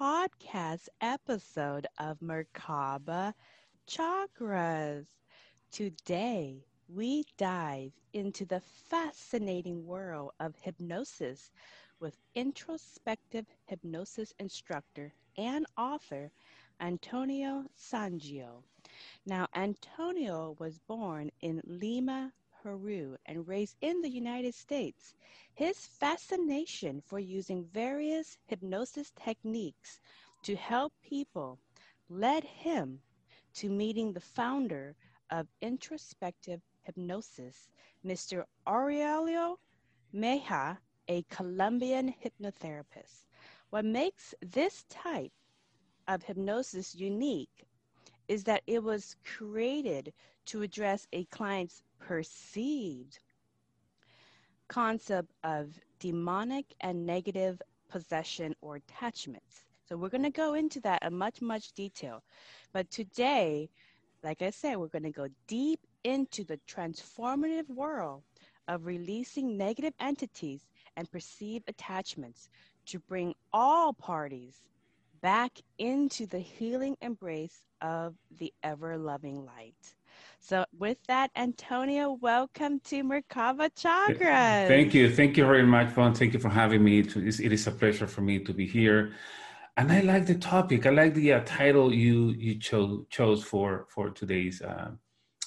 podcast episode of Merkaba Chakras. Today, we dive into the fascinating world of hypnosis with introspective hypnosis instructor and author Antonio Sangio. Now, Antonio was born in Lima, Peru, and raised in the United States. His fascination for using various hypnosis techniques to help people led him to meeting the founder of introspective hypnosis, Mr. Aurelio Mejia, a Colombian hypnotherapist. What makes this type of hypnosis unique is that it was created to address a client's perceived concept of demonic and negative possession or attachments. So we're going to go into that in much, much detail. But today, like I said, we're going to go deep into the transformative world of releasing negative entities and perceived attachments to bring all parties back into the healing embrace of the ever loving light. So, with that, Antonio, welcome to Merkaba Chakras. Thank you. Thank you very much, Vaughn. Thank you for having me. It is a pleasure for me to be here. And I like the topic. I like the uh, title you you chose chose for for today's uh,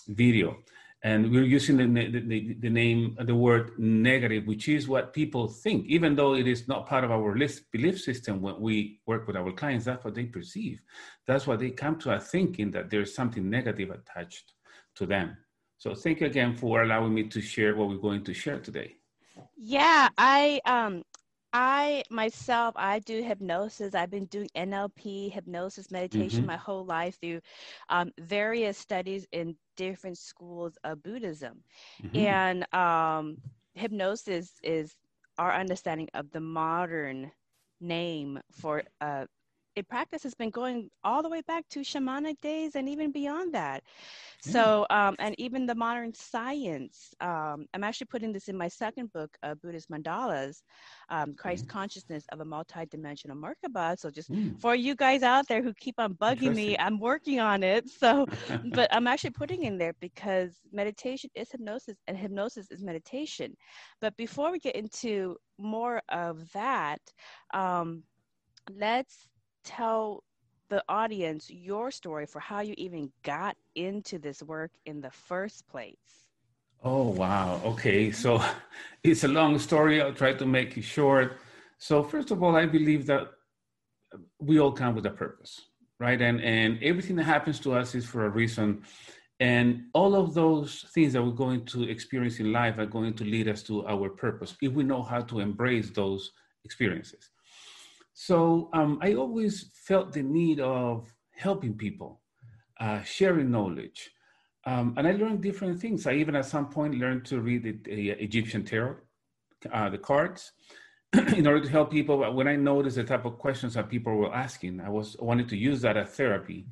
video and we're using the, the, the, name the word negative which is what people think even though it is not part of our list, belief system when we work with our clients that's what they perceive that's what they come to a thinking that there's something negative attached to them so thank you again for allowing me to share what we're going to share today yeah i um I myself, I do hypnosis. I've been doing NLP, hypnosis, meditation mm-hmm. my whole life through um, various studies in different schools of Buddhism. Mm-hmm. And um, hypnosis is our understanding of the modern name for uh, it practice has been going all the way back to shamanic days and even beyond that. So, um, and even the modern science, um, I'm actually putting this in my second book, uh, Buddhist Mandalas, um, Christ mm. Consciousness of a Multidimensional Merkaba. So, just mm. for you guys out there who keep on bugging me, I'm working on it. So, but I'm actually putting in there because meditation is hypnosis and hypnosis is meditation. But before we get into more of that, um, let's tell the audience your story for how you even got into this work in the first place. Oh, wow. Okay. So it's a long story. I'll try to make it short. So, first of all, I believe that we all come with a purpose, right? And, and everything that happens to us is for a reason. And all of those things that we're going to experience in life are going to lead us to our purpose if we know how to embrace those experiences. So um, I always felt the need of helping people, uh, sharing knowledge. Um, and I learned different things. I even at some point learned to read the, the Egyptian tarot, uh, the cards, in order to help people. But when I noticed the type of questions that people were asking, I was wanted to use that as therapy,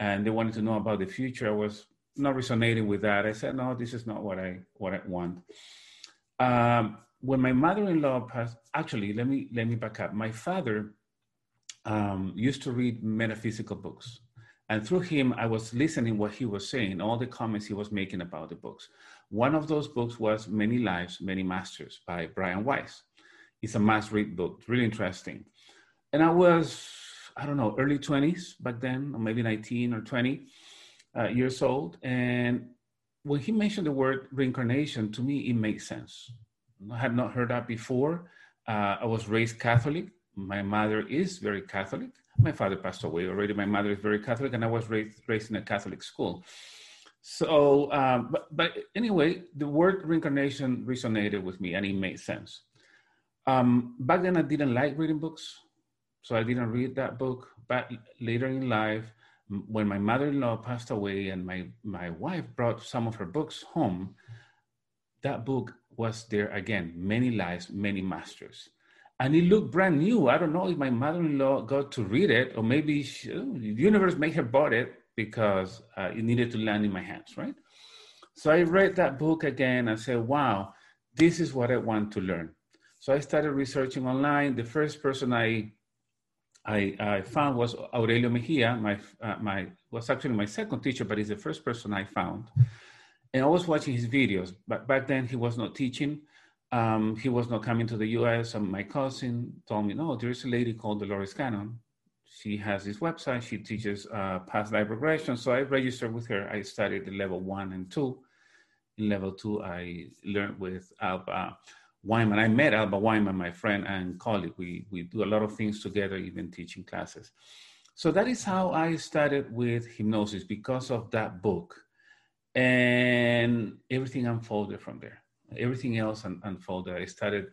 and they wanted to know about the future. I was not resonating with that. I said, no, this is not what I what I want. Um, when my mother-in-law passed, actually, let me let me back up. My father um, used to read metaphysical books, and through him, I was listening what he was saying, all the comments he was making about the books. One of those books was "Many Lives, Many Masters" by Brian Weiss. It's a must-read book, really interesting. And I was, I don't know, early 20s back then, or maybe 19 or 20. uh, years old. And when he mentioned the word reincarnation, to me, it made sense. I had not heard that before. Uh, I was raised Catholic. My mother is very Catholic. My father passed away already. My mother is very Catholic, and I was raised, raised in a Catholic school. So, um, but, but anyway, the word reincarnation resonated with me and it made sense. Um, back then, I didn't like reading books, so I didn't read that book. But later in life, when my mother-in-law passed away and my, my wife brought some of her books home, that book was there again, Many Lives, Many Masters. And it looked brand new. I don't know if my mother-in-law got to read it or maybe she, the universe made her bought it because uh, it needed to land in my hands, right? So I read that book again and said, wow, this is what I want to learn. So I started researching online. The first person I I, I found was Aurelio Mejia. My uh, my was actually my second teacher, but he's the first person I found. And I was watching his videos. But back then he was not teaching. Um, he was not coming to the U.S. And my cousin told me, no, there is a lady called Dolores Cannon she has this website. She teaches uh, past life regression. So I registered with her. I studied the level one and two. In level two, I learned with Alba Weinman. I met Alba Weinman, my friend and colleague. We, we do a lot of things together, even teaching classes. So that is how I started with hypnosis because of that book. And everything unfolded from there. Everything else un- unfolded. I started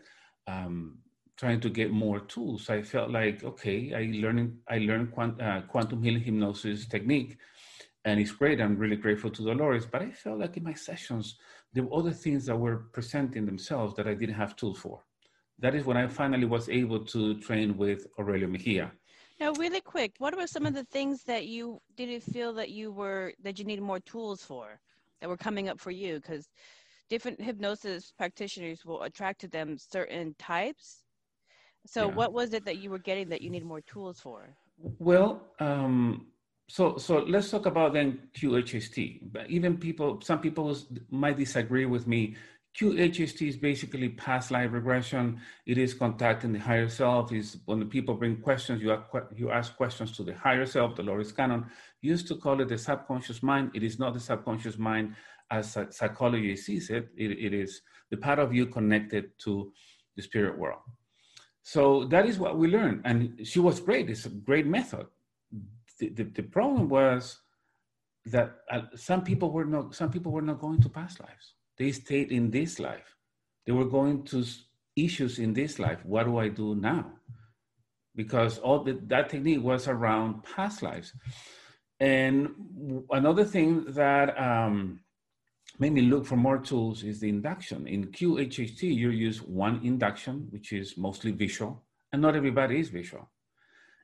um, trying to get more tools. I felt like, okay, I learned I learned quant, uh, quantum healing hypnosis technique, and it's great. I'm really grateful to Dolores. But I felt like in my sessions there were other things that were presenting themselves that I didn't have tools for. That is when I finally was able to train with Aurelio Mejia. Now, really quick, what were some of the things that you didn't feel that you were that you needed more tools for that were coming up for you? Because different hypnosis practitioners will attract to them certain types so yeah. what was it that you were getting that you need more tools for? Well, um, so so let's talk about then QHHT. But even people, some people might disagree with me. QHHT is basically past life regression. It is contacting the higher self. Is when the people bring questions, you ask, you ask questions to the higher self. Dolores Cannon used to call it the subconscious mind. It is not the subconscious mind as psychology sees it. it. It is the part of you connected to the spirit world. So that is what we learned. And she was great. It's a great method. The, the, the problem was that uh, some people were not some people were not going to past lives. They stayed in this life. They were going to issues in this life. What do I do now? Because all the, that technique was around past lives. And another thing that um, made me look for more tools is the induction. In QHHT, you use one induction, which is mostly visual, and not everybody is visual.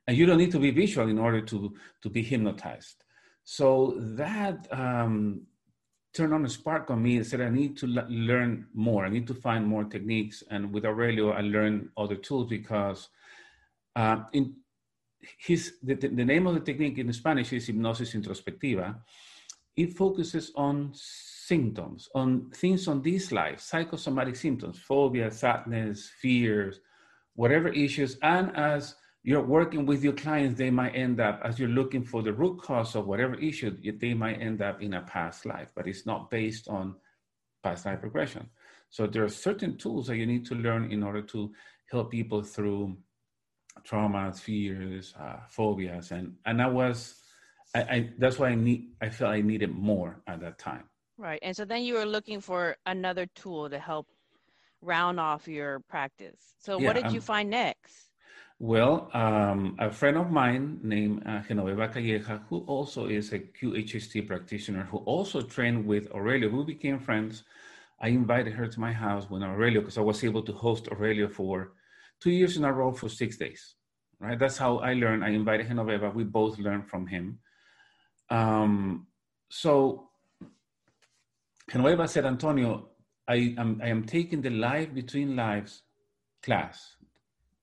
And you don't need to be visual in order to, to be hypnotized. So that um, turned on a spark on me and said, I need to l- learn more. I need to find more techniques. And with Aurelio, I learned other tools because uh, in his, the, the name of the technique in Spanish is Hypnosis Introspectiva. It focuses on symptoms, on things on this life, psychosomatic symptoms, phobia, sadness, fears, whatever issues. And as you're working with your clients, they might end up, as you're looking for the root cause of whatever issue, they might end up in a past life, but it's not based on past life regression. So there are certain tools that you need to learn in order to help people through traumas, fears, uh, phobias, and and I was, I, I that's why I need, I felt I needed more at that time. Right. And so then you were looking for another tool to help round off your practice. So yeah, what did um, you find next? Well, um, a friend of mine named uh, Genoveva Calleja, who also is a QHHT practitioner, who also trained with Aurelio, who became friends. I invited her to my house when Aurelio, because I was able to host Aurelio for two years in a row for six days. Right. That's how I learned. I invited Genoveva. We both learned from him. Um, so Genoveva said, Antonio, I am, I am taking the Life Between Lives class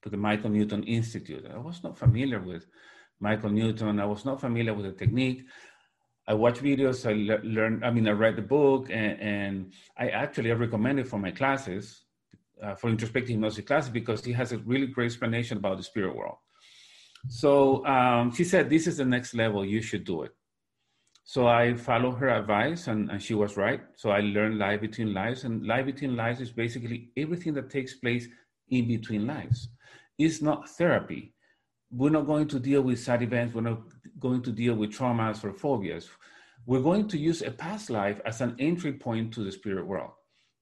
to the Michael Newton Institute. I was not familiar with Michael Newton. I was not familiar with the technique. I watched videos, I le- learned, I mean, I read the book, and, and I actually I recommend it for my classes, uh, for introspective hypnosis classes, because he has a really great explanation about the spirit world. So um, she said, This is the next level, you should do it. So I followed her advice, and, and she was right. So I learned life between lives, and life between lives is basically everything that takes place in between lives. It's not therapy. We're not going to deal with sad events. We're not going to deal with traumas or phobias. We're going to use a past life as an entry point to the spirit world.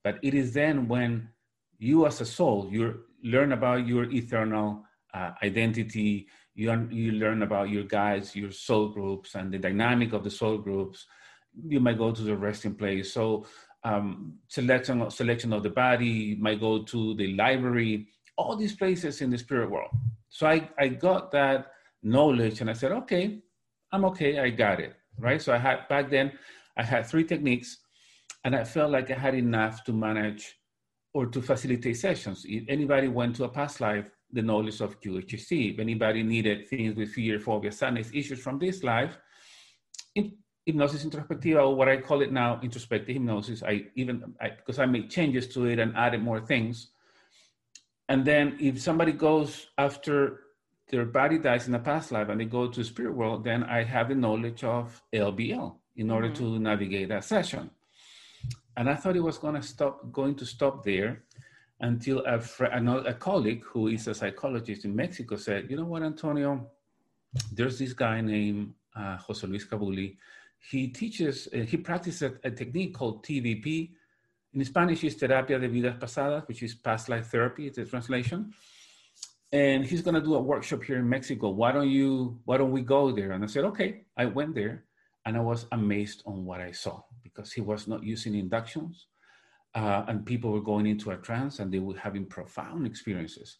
But it is then when you, as a soul, you learn about your eternal uh, identity, you, you learn about your guides, your soul groups, and the dynamic of the soul groups. You might go to the resting place. So um, selection selection of the body might go to the library. All these places in the spirit world. So I I got that knowledge, and I said, okay, I'm okay. I got it right. So I had back then I had three techniques, and I felt like I had enough to manage or to facilitate sessions. If anybody went to a past life, the knowledge of QHC. If anybody needed things with fear, phobia, sadness, issues from this life, in, hypnosis introspectiva, or what I call it now, introspective hypnosis, I even, I, because I made changes to it and added more things. And then if somebody goes after their body dies in a past life and they go to spirit world, then I have the knowledge of LBL in order mm-hmm. to navigate that session. And I thought it was going to stop, going to stop there until a, fr- a colleague who is a psychologist in Mexico said, you know what, Antonio, there's this guy named uh, Jose Luis Cabouli. He teaches, uh, he practices a, a, technique called TVP. In Spanish, it's Terapia de Vidas Pasadas, which is past life therapy, it's a translation. And he's going to do a workshop here in Mexico. Why don't you, why don't we go there? And I said, okay. I went there and I was amazed on what I saw because he was not using inductions uh, and people were going into a trance and they were having profound experiences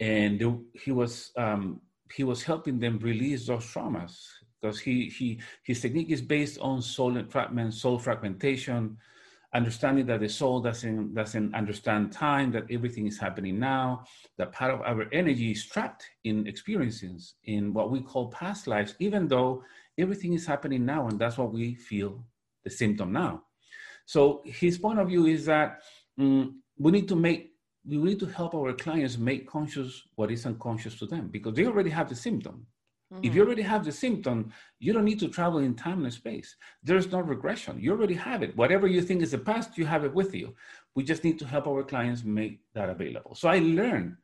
and they, he was um, he was helping them release those traumas because he he his technique is based on soul entrapment soul fragmentation understanding that the soul doesn't doesn't understand time that everything is happening now that part of our energy is trapped in experiences in what we call past lives even though everything is happening now and that's what we feel the symptom now so his point of view is that um, we need to make we need to help our clients make conscious what is unconscious to them because they already have the symptom. Mm-hmm. If you mm-hmm. already have the symptom, you don't need to travel in time and space. There's no regression. You already have it. Whatever you think is the past, you have it with you. We just need to help our clients make that available. So I learned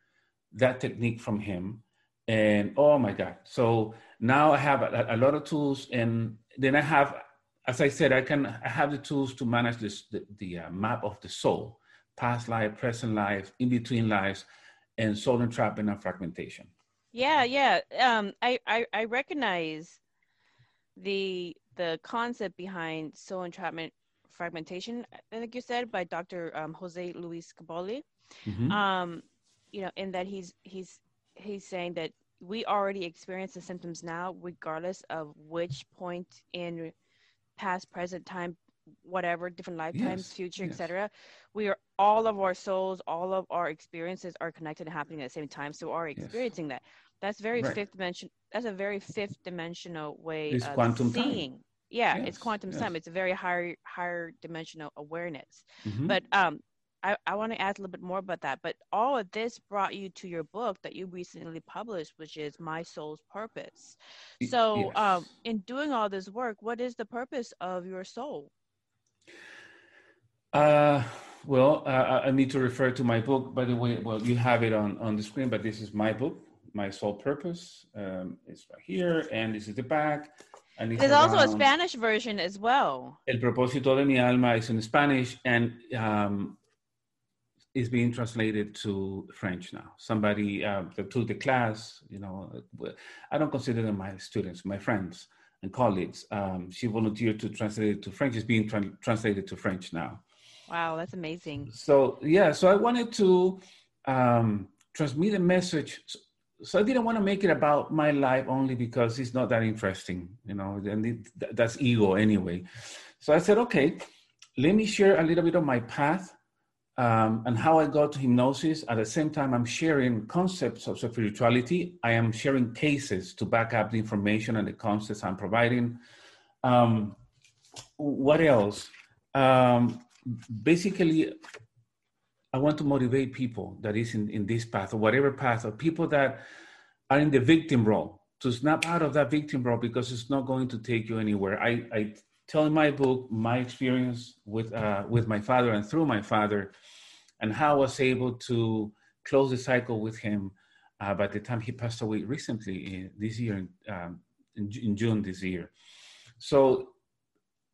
that technique from him. And oh my God. So now I have a, a lot of tools. And then I have as I said, I can I have the tools to manage this the, the uh, map of the soul, past life, present life, in between lives, and soul entrapment and fragmentation. Yeah, yeah. Um, I, I I recognize the the concept behind soul entrapment fragmentation. I think you said by Dr. Um, Jose Luis Cabouli. Mm-hmm. Um, you know, in that he's he's he's saying that we already experience the symptoms now, regardless of which point in past, present time, whatever, different lifetimes, yes. future, yes. etc. We are all of our souls, all of our experiences are connected and happening at the same time. So are experiencing yes. that. That's very right. fifth dimension. That's a very fifth dimensional way it's of quantum seeing. Time. Yeah, it's quantum time. It's a very higher higher dimensional awareness. Mm-hmm. But um, I, I want to ask a little bit more about that. But all of this brought you to your book that you recently published, which is My Soul's Purpose. So, yes. um, in doing all this work, what is the purpose of your soul? Uh, well, uh, I need to refer to my book. By the way, well, you have it on, on the screen, but this is my book, My Soul's Purpose. Um, it's right here, and this is the back. And There's also a Spanish version as well. El propósito de mi alma is in Spanish, and um, is being translated to French now. Somebody uh, that took the class, you know, I don't consider them my students, my friends and colleagues. Um, she volunteered to translate it to French. It's being tra- translated to French now. Wow, that's amazing. So yeah, so I wanted to um, transmit a message. So I didn't want to make it about my life only because it's not that interesting, you know, and it, that's ego anyway. So I said, okay, let me share a little bit of my path um, and how I got to hypnosis. At the same time, I'm sharing concepts of spirituality. I am sharing cases to back up the information and the concepts I'm providing. Um, what else? Um, basically, I want to motivate people that is in, in this path or whatever path, or people that are in the victim role to snap out of that victim role because it's not going to take you anywhere. I, I tell in my book my experience with, uh, with my father and through my father and how I was able to close the cycle with him uh, by the time he passed away recently in, this year, um, in, in, June this year. So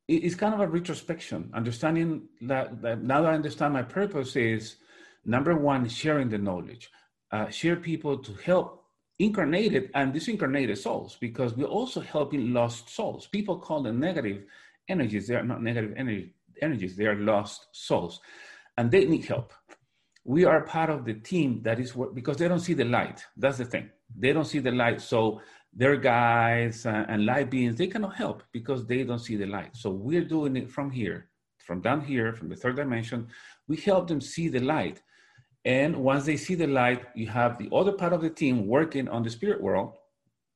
it's kind of a retrospection, understanding that, that, now that I understand my purpose is number one, sharing the knowledge, uh, share people to help incarnated and disincarnated souls because we're also helping lost souls. People call them negative energies. They are not negative energy, energies, they are lost souls and they need help. We are part of the team that is work because they don't see the light. That's the thing. They don't see the light. So their guides and, light beings, they cannot help because they don't see the light. So we're doing it from here, from down here, from the third dimension. We help them see the light and once they see the light, you have the other part of the team working on the spirit world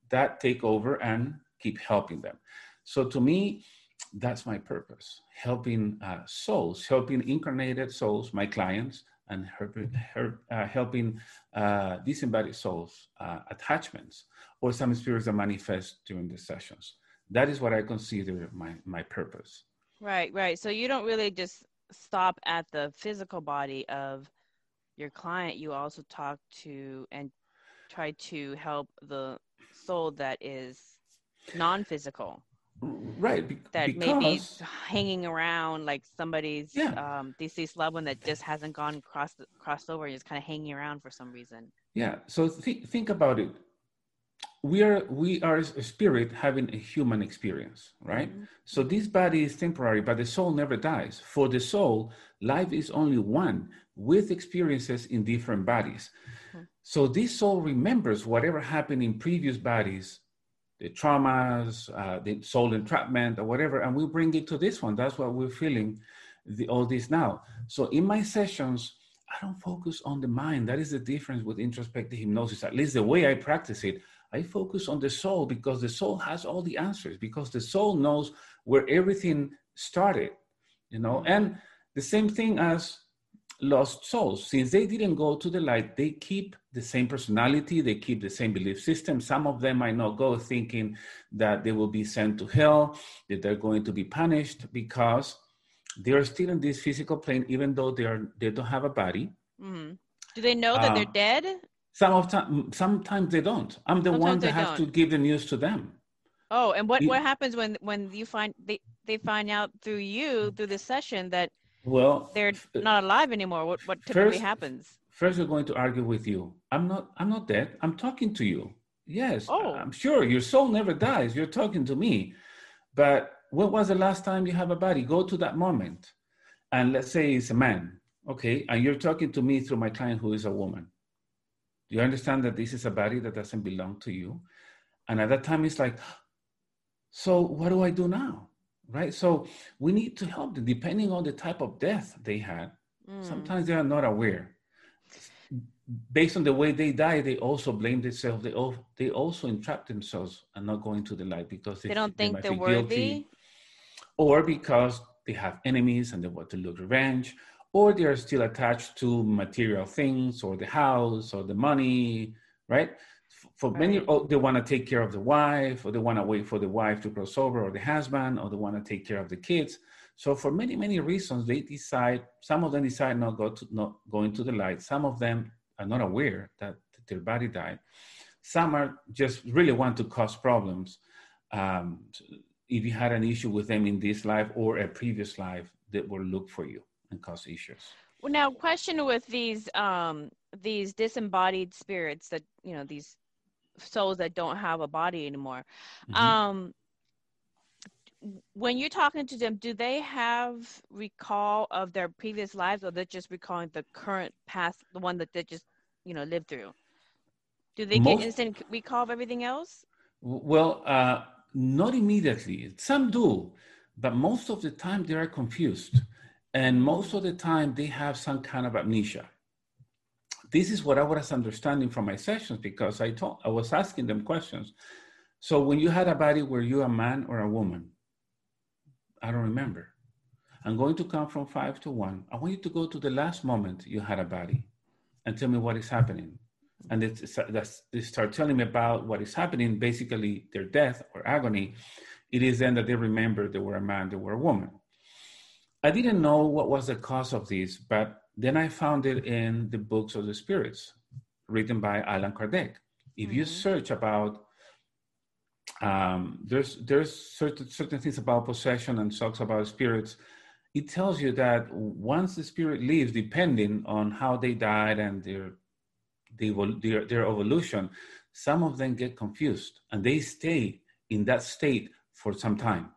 that take over and keep helping them. So to me, that's my purpose helping uh, souls, helping incarnated souls, my clients, and her, her, uh, helping uh, disembodied souls, uh, attachments, or some spirits that manifest during the sessions. That is what I consider my, my purpose. Right, right. So you don't really just stop at the physical body of your client, you also talk to and try to help the soul that is non-physical right be- that because, may be hanging around like somebody's yeah. um, deceased loved one that just hasn't gone cross crossed over and is kind of hanging around for some reason yeah so th- think about it we are we are a spirit having a human experience right mm-hmm. so this body is temporary but the soul never dies for the soul life is only one with experiences in different bodies. Mm-hmm. So this soul remembers whatever happened in previous bodies, the traumas, uh, the soul entrapment, or whatever, and we bring it to this one. That's what we're feeling the, all this now. So in my sessions, I don't focus on the mind. That is the difference with introspective hypnosis. At least the way I practice it, I focus on the soul because the soul has all the answers, because the soul knows where everything started, you know. Mm-hmm. And the same thing as lost souls. Since they didn't go to the light, they keep the same personality, they keep the same belief system. Some of them might not go thinking that they will be sent to hell, that they're going to be punished because they are still in this physical plane, even though they are they don't have a body. Mm-hmm. Do they know that uh, they're dead? Some of time, sometimes they don't. I'm the sometimes one that has to give the news to them. Oh, and what, it, what happens when when you find they they find out through you through the session that well, they're not alive anymore. What what typically first, happens? First, we're going to argue with you. I'm not. I'm not dead. I'm talking to you. Yes. Oh. I'm sure your soul never dies. You're talking to me. But when was the last time you have a body? Go to that moment, and let's say it's a man. Okay, and you're talking to me through my client who is a woman. You understand that this is a body that doesn't belong to you? And at that time, it's like, so what do I do now? right? So we need to help them depending on the type of death they had. Mm. Sometimes they are not aware. Based on the way they die, they also blame themselves. They, all, they also entrap themselves and not going to the light because they, they don't think they are worthy. Guilty, or because they have enemies and they want to look revenge, or they are still attached to material things or the house or the money, right? for many oh, they want to take care of the wife or they want to wait for the wife to cross over or the husband or they want to take care of the kids. So for many many reasons they decide some of them decide not go to not going to the light. Some of them are not aware that their body died. Some are just really want to cause problems. Um, if you had an issue with them in this life or a previous life that will look for you and cause issues well now question with these um these disembodied spirits that you know these souls that don't have a body anymore. Mm-hmm. Um, when you're talking to them, do they have recall of their previous lives, or they're just recalling the current past, the one that they just you know lived through? Do they Most, get instant recall of everything else? Well, uh, not immediately. Some do, but most of the time they are confused, and most of the time they have some kind of amnesia this is what I was understanding from my sessions because I told, I was asking them questions. So when you had a body, were you a man or a woman? I don't remember. I'm going to count from five to one. I want you to go to the last moment you had a body and tell me what is happening. and they, they start telling me about what is happening, basically their death or agony, it is then that they remember they were a man, they were a woman. I didn't know what was the cause of this, but then I found it in the books of the spirits written by Allan Kardec. If mm-hmm. you search about um, there's there's certain certain things about possession and talks about spirits. It tells you that once the spirit leaves, depending on how they died and their their, their evolution, some of them get confused and they stay in that state for some time.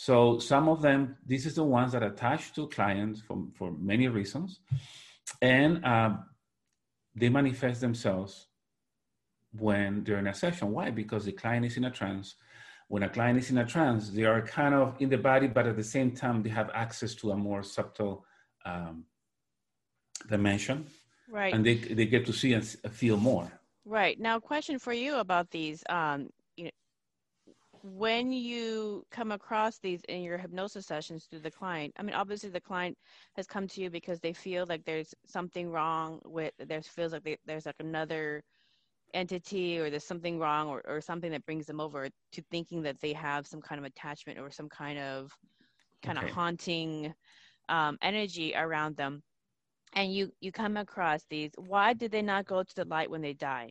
So some of them, this is the ones that attach to clients for, for many reasons, and uh, they manifest themselves when they're in a session. Why? Because the client is in a trance. When a client is in a trance, they are kind of in the body, but at the same time, they have access to a more subtle um, dimension. Right. And they, they get to see and feel more. Right. Now, question for you about these. Um, when you come across these in your hypnosis sessions through the client, I mean, obviously the client has come to you because they feel like there's something wrong with, there feels like they, there's like another entity or there's something wrong or, or something that brings them over to thinking that they have some kind of attachment or some kind of kind okay. of haunting um, energy around them and you you come across these why did they not go to the light when they die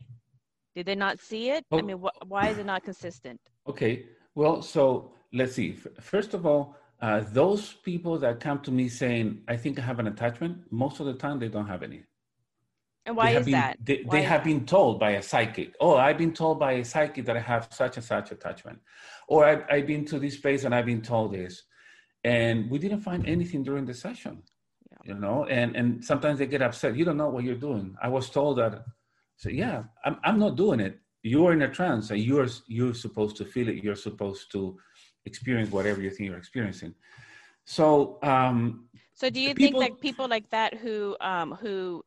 did they not see it oh. i mean wh- why is it not consistent okay well so let's see first of all uh, those people that come to me saying i think i have an attachment most of the time they don't have any and why is been, that? They, they have that? been told by a psychic, oh, I've been told by a psychic that I have such and such attachment. Or I've, I've been to this place and I've been told this. And we didn't find anything during the session, yeah. you know, and, and sometimes they get upset. You don't know what you're doing. I was told that. So yeah, I'm, I'm not doing it. You're in a trance and you're, you're supposed to feel it. You're supposed to experience whatever you think you're experiencing. So, um, so do you people, think that people like that who, um, who,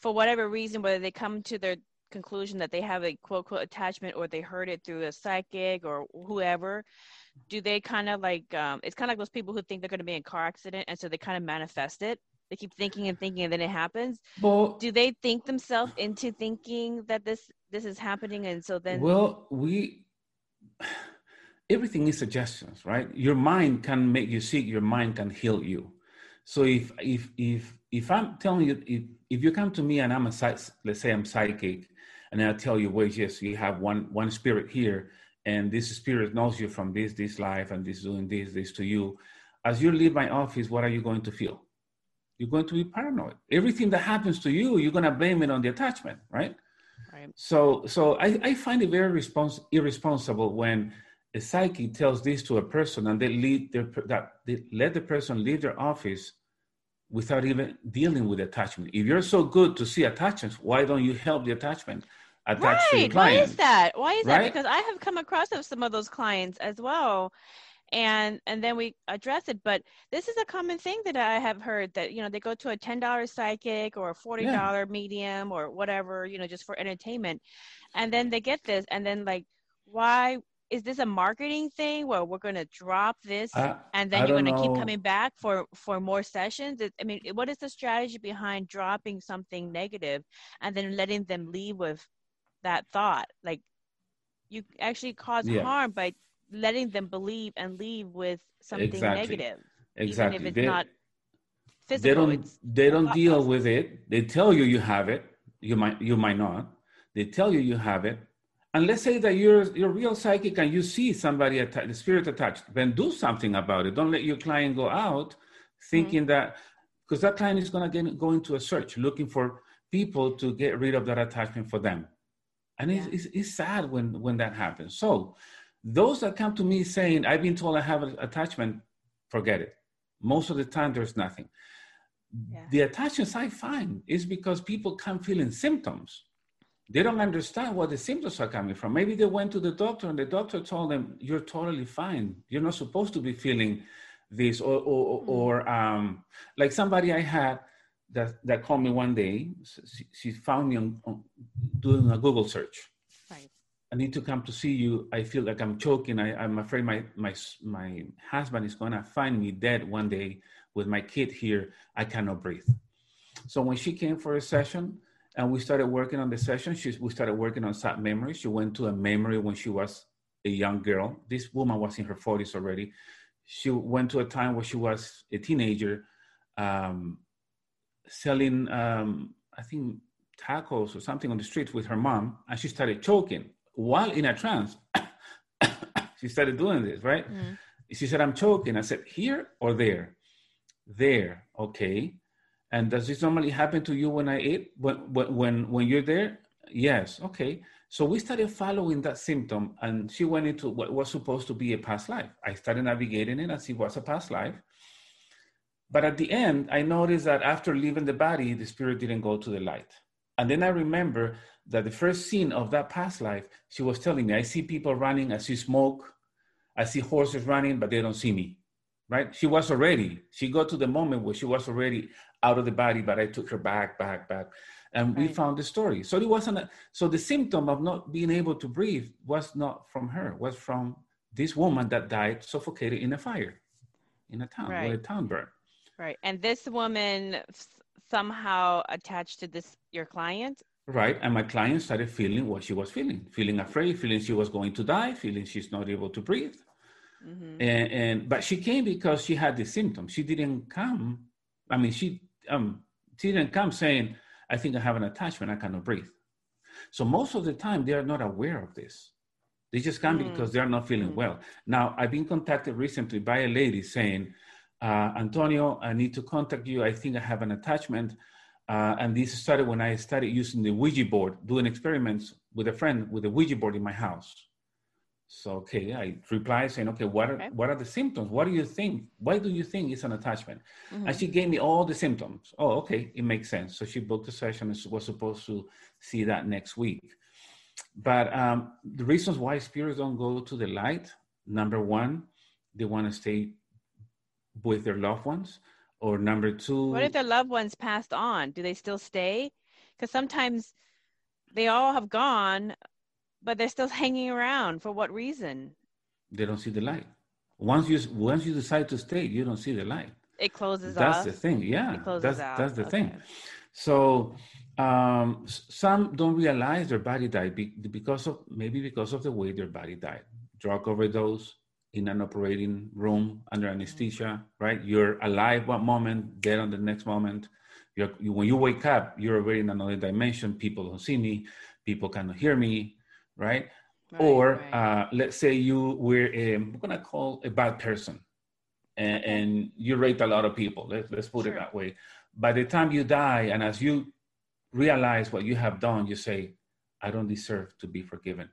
for whatever reason, whether they come to their conclusion that they have a quote quote attachment or they heard it through a psychic or whoever, do they kind of like um, it's kind of like those people who think they're going to be in a car accident and so they kind of manifest it. They keep thinking and thinking and then it happens. Well, do they think themselves into thinking that this this is happening and so then? Well, we everything is suggestions, right? Your mind can make you sick. Your mind can heal you. So if if if if I'm telling you if if you come to me and I'm a let's say I'm psychic, and I tell you, wait yes, you have one one spirit here, and this spirit knows you from this this life, and this doing this this to you. As you leave my office, what are you going to feel? You're going to be paranoid. Everything that happens to you, you're going to blame it on the attachment, right? Right. So, so I, I find it very respons- irresponsible when a psychic tells this to a person and they lead their that they let the person leave their office without even dealing with attachment. If you're so good to see attachments, why don't you help the attachment attach right. to your client? Why is that? Why is right? that? Because I have come across some of those clients as well. And and then we address it. But this is a common thing that I have heard that, you know, they go to a ten dollar psychic or a forty dollar yeah. medium or whatever, you know, just for entertainment. And then they get this and then like why is this a marketing thing where we're going to drop this I, and then I you're going to keep coming back for for more sessions i mean what is the strategy behind dropping something negative and then letting them leave with that thought like you actually cause yeah. harm by letting them believe and leave with something exactly. negative exactly even if it's they, not physical they don't they don't deal with it they tell you you have it you might you might not they tell you you have it and let's say that you're you're real psychic and you see somebody attached, the spirit attached, then do something about it. Don't let your client go out thinking mm-hmm. that because that client is going to get go into a search looking for people to get rid of that attachment for them, and yeah. it's, it's, it's sad when when that happens. So those that come to me saying I've been told I have an attachment, forget it. Most of the time there's nothing. Yeah. The attachments I find is because people come feeling symptoms they don't understand what the symptoms are coming from. Maybe they went to the doctor and the doctor told them, "You're totally fine. You're not supposed to be feeling this." Or, or, or um, like somebody I had that that called me one day. She, she found me on, on, doing a Google search. I need to come to see you. I feel like I'm choking. I, I'm afraid my my my husband is gonna find me dead one day with my kid here. I cannot breathe. So when she came for a session and we started working on the session. She, we started working on sad memories. She went to a memory when she was a young girl. This woman was in her 40s already. She went to a time where she was a teenager, um, selling, um, I think, tacos or something on the street with her mom, and she started choking while in a trance. she started doing this, right? Mm. She said, I'm choking. I said, Here or there? There, okay. And does this normally happen to you when I eat? When, when, when you're there? Yes, okay. So we started following that symptom, and she went into what was supposed to be a past life. I started navigating it and see what's a past life. But at the end, I noticed that after leaving the body, the spirit didn't go to the light. And then I remember that the first scene of that past life, she was telling me, I see people running, I see smoke, I see horses running, but they don't see me. Right? She was already, she got to the moment where she was already out of the body, but I took her back, back, back. And right. we found the story. So it wasn't, a, so the symptom of not being able to breathe was not from her, was from this woman that died suffocated in a fire in a town, right. where a town burned. Right. And this woman somehow attached to this, your client? Right. And my client started feeling what she was feeling, feeling afraid, feeling she was going to die, feeling she's not able to breathe. Mm-hmm. And, and, but she came because she had the symptoms. She didn't come. I mean, she um she didn't come saying, "I think I have an attachment. I cannot breathe." So most of the time, they are not aware of this. They just come mm-hmm. because they are not feeling mm-hmm. well. Now, I've been contacted recently by a lady saying, uh, "Antonio, I need to contact you. I think I have an attachment." Uh, and this started when I started using the Ouija board, doing experiments with a friend with a Ouija board in my house. So, okay, I reply saying, okay, what are, okay. what are the symptoms? What do you think? Why do you think it's an attachment? Mm-hmm. And she gave me all the symptoms. Oh, okay, it makes sense. So she booked a session and was supposed to see that next week. But um, the reasons why spirits don't go to the light, number one, they want to stay with their loved ones or number two. What if their loved ones passed on? Do they still stay? Because sometimes they all have gone but they're still hanging around. For what reason? They don't see the light. Once you once you decide to stay you don't see the light. It closes that's off. the thing yeah. That's out. that's the okay. thing so um, some don't realize their body died because of maybe because of the way their body died. Drug overdose in an operating room under anesthesia, right? You're alive one moment, dead on the next moment. You're, you, when you wake up, you're already in another dimension. People don't see me, people cannot hear me, right? right or right. Uh, let's say you were, a, I'm gonna call a bad person, and, and you raped a lot of people. Let's, let's put sure. it that way. By the time you die, and as you realize what you have done, you say, I don't deserve to be forgiven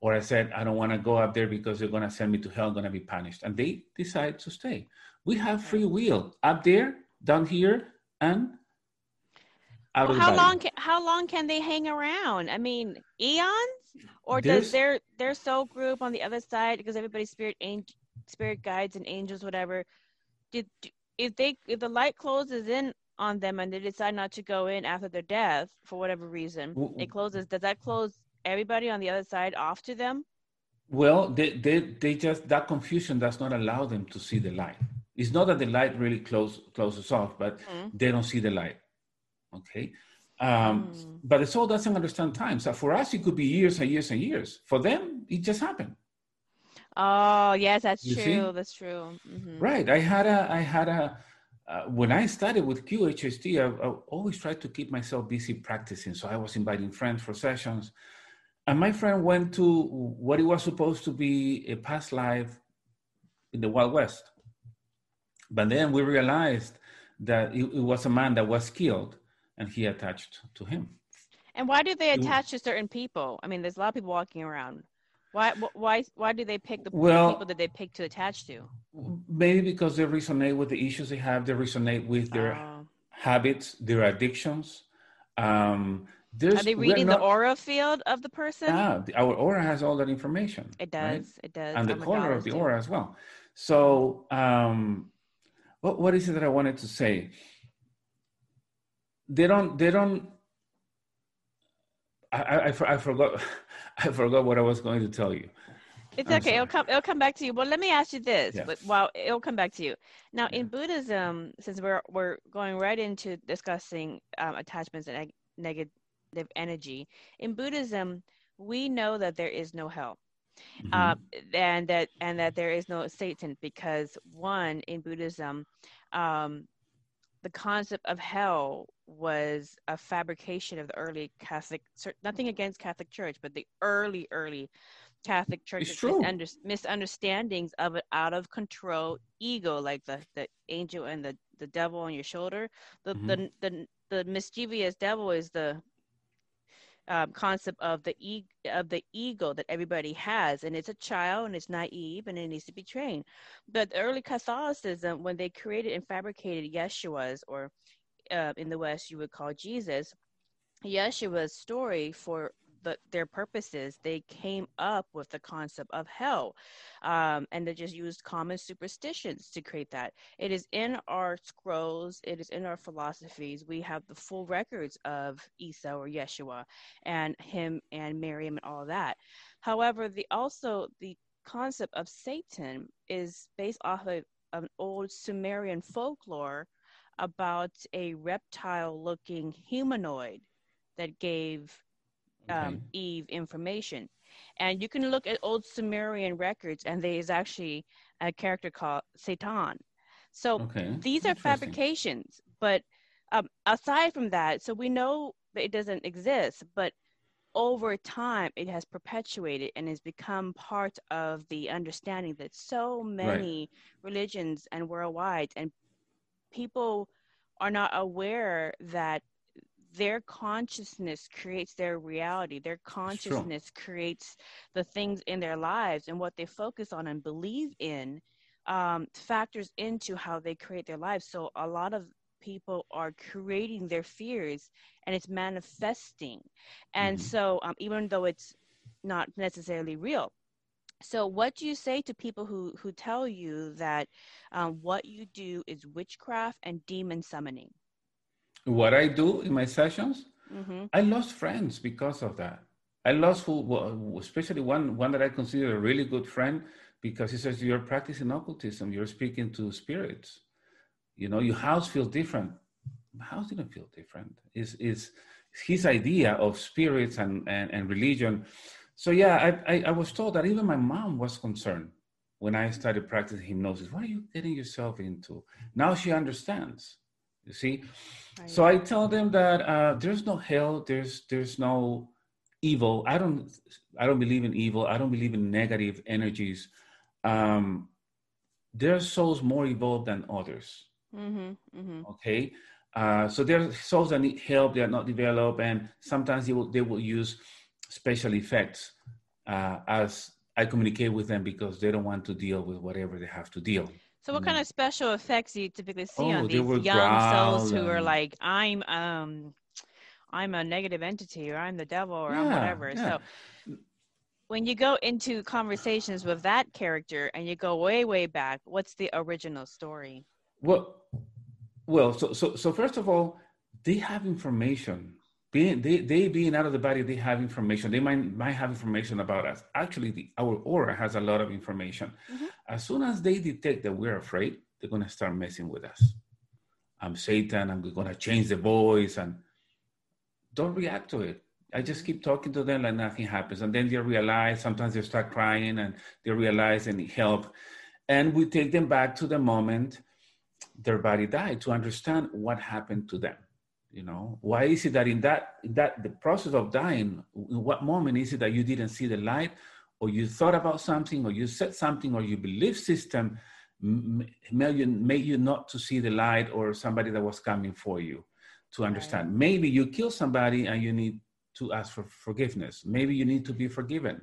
or I said, I don't want to go up there because they're going to send me to hell, I'm going to be punished. And they decide to stay. We have free will up there, down here, and out well, of how long can, how long can they hang around? I mean, eons? Or There's, does their their soul group on the other side, because everybody's spirit angel, spirit guides and angels, whatever, did if they if the light closes in on them and they decide not to go in after their death for whatever reason, it closes. Does that close everybody on the other side off to them? Well, they, they, they just, that confusion does not allow them to see the light. It's not that the light really close, closes off, but mm. they don't see the light. Okay. Um, mm. But the soul doesn't understand time. So for us, it could be years and years and years. For them, it just happened. Oh yes, that's you true. See? That's true. Mm-hmm. Right. I had a, I had a, uh, when I started with QHHT, I, I, always tried to keep myself busy practicing. So I was inviting friends for sessions. And my friend went to what it was supposed to be a past life in the Wild West. But then we realized that it, it was a man that was killed and he attached to him. And why do they attach to certain people? I mean, there's a lot of people walking around. Why, why, why do they pick the well, people that they pick to attach to? Maybe because they resonate with the issues they have. They resonate with their oh. habits, their addictions. Um, there's, Are they reading not, the aura field of the person? Yeah, our aura has all that information. It does. Right? It does. And the oh color of the aura as well. So, um, what what is it that I wanted to say? They don't. They don't. I, I, I forgot. I forgot what I was going to tell you. It's I'm okay. Sorry. It'll come. It'll come back to you. Well, let me ask you this. Yeah. Well, it'll come back to you. Now, in Buddhism, since we're we're going right into discussing um, attachments and neg- energy. In Buddhism, we know that there is no hell. Mm-hmm. Uh, and that and that there is no Satan because one in Buddhism, um, the concept of hell was a fabrication of the early Catholic. Nothing against Catholic Church, but the early early Catholic Church misunder, misunderstandings of an out of control ego, like the the angel and the the devil on your shoulder. The mm-hmm. the, the the mischievous devil is the um, concept of the e- of the ego that everybody has, and it's a child and it's naive and it needs to be trained. But early Catholicism, when they created and fabricated Yeshua's, or uh, in the West you would call Jesus, Yeshua's story for the, their purposes, they came up with the concept of hell. Um, and they just used common superstitions to create that. It is in our scrolls, it is in our philosophies. We have the full records of Isa or Yeshua and him and Miriam and all that. However, the also the concept of Satan is based off of an old Sumerian folklore about a reptile looking humanoid that gave um, okay. Eve information. And you can look at old Sumerian records, and there is actually a character called Satan. So okay. these are fabrications. But um, aside from that, so we know that it doesn't exist, but over time it has perpetuated and has become part of the understanding that so many right. religions and worldwide and people are not aware that their consciousness creates their reality. Their consciousness creates the things in their lives, and what they focus on and believe in um, factors into how they create their lives. So a lot of people are creating their fears, and it's manifesting. And mm-hmm. so, um, even though it's not necessarily real. So, what do you say to people who who tell you that um, what you do is witchcraft and demon summoning? What I do in my sessions, mm-hmm. I lost friends because of that. I lost who, especially one one that I consider a really good friend because he says you're practicing occultism, you're speaking to spirits. You know, your house feels different. My house didn't feel different. Is is his idea of spirits and, and, and religion. So yeah, I, I, I was told that even my mom was concerned when I started practicing hypnosis. What are you getting yourself into? Now she understands see, so I tell them that uh, there's no hell. There's there's no evil. I don't I don't believe in evil. I don't believe in negative energies. Um, there are souls more evolved than others. Mm-hmm, mm-hmm. Okay, uh, so there are souls that need help. They are not developed, and sometimes they will they will use special effects uh, as I communicate with them because they don't want to deal with whatever they have to deal. So, what kind of special effects do you typically see oh, on these young souls who are like, "I'm um, I'm a negative entity, or I'm the devil, or yeah, I'm whatever." Yeah. So, when you go into conversations with that character and you go way, way back, what's the original story? Well, well, so so so first of all, they have information being they, they being out of the body they have information. They might might have information about us. Actually the, our aura has a lot of information. Mm-hmm. as soon as they detect that we're afraid they're going to start messing with us. I'm satan i'm going to change the voice and don't react to it. I just keep talking to them like nothing happens. And then they realize sometimes they start crying and they realize they need help. And we take them back to the moment their body died to understand what happened to them you know why is it that in that in that the process of dying in what moment is it that you didn't see the light or you thought about something or you said something or your belief system made you, made you not to see the light or somebody that was coming for you to understand right. maybe you kill somebody and you need to ask for forgiveness maybe you need to be forgiven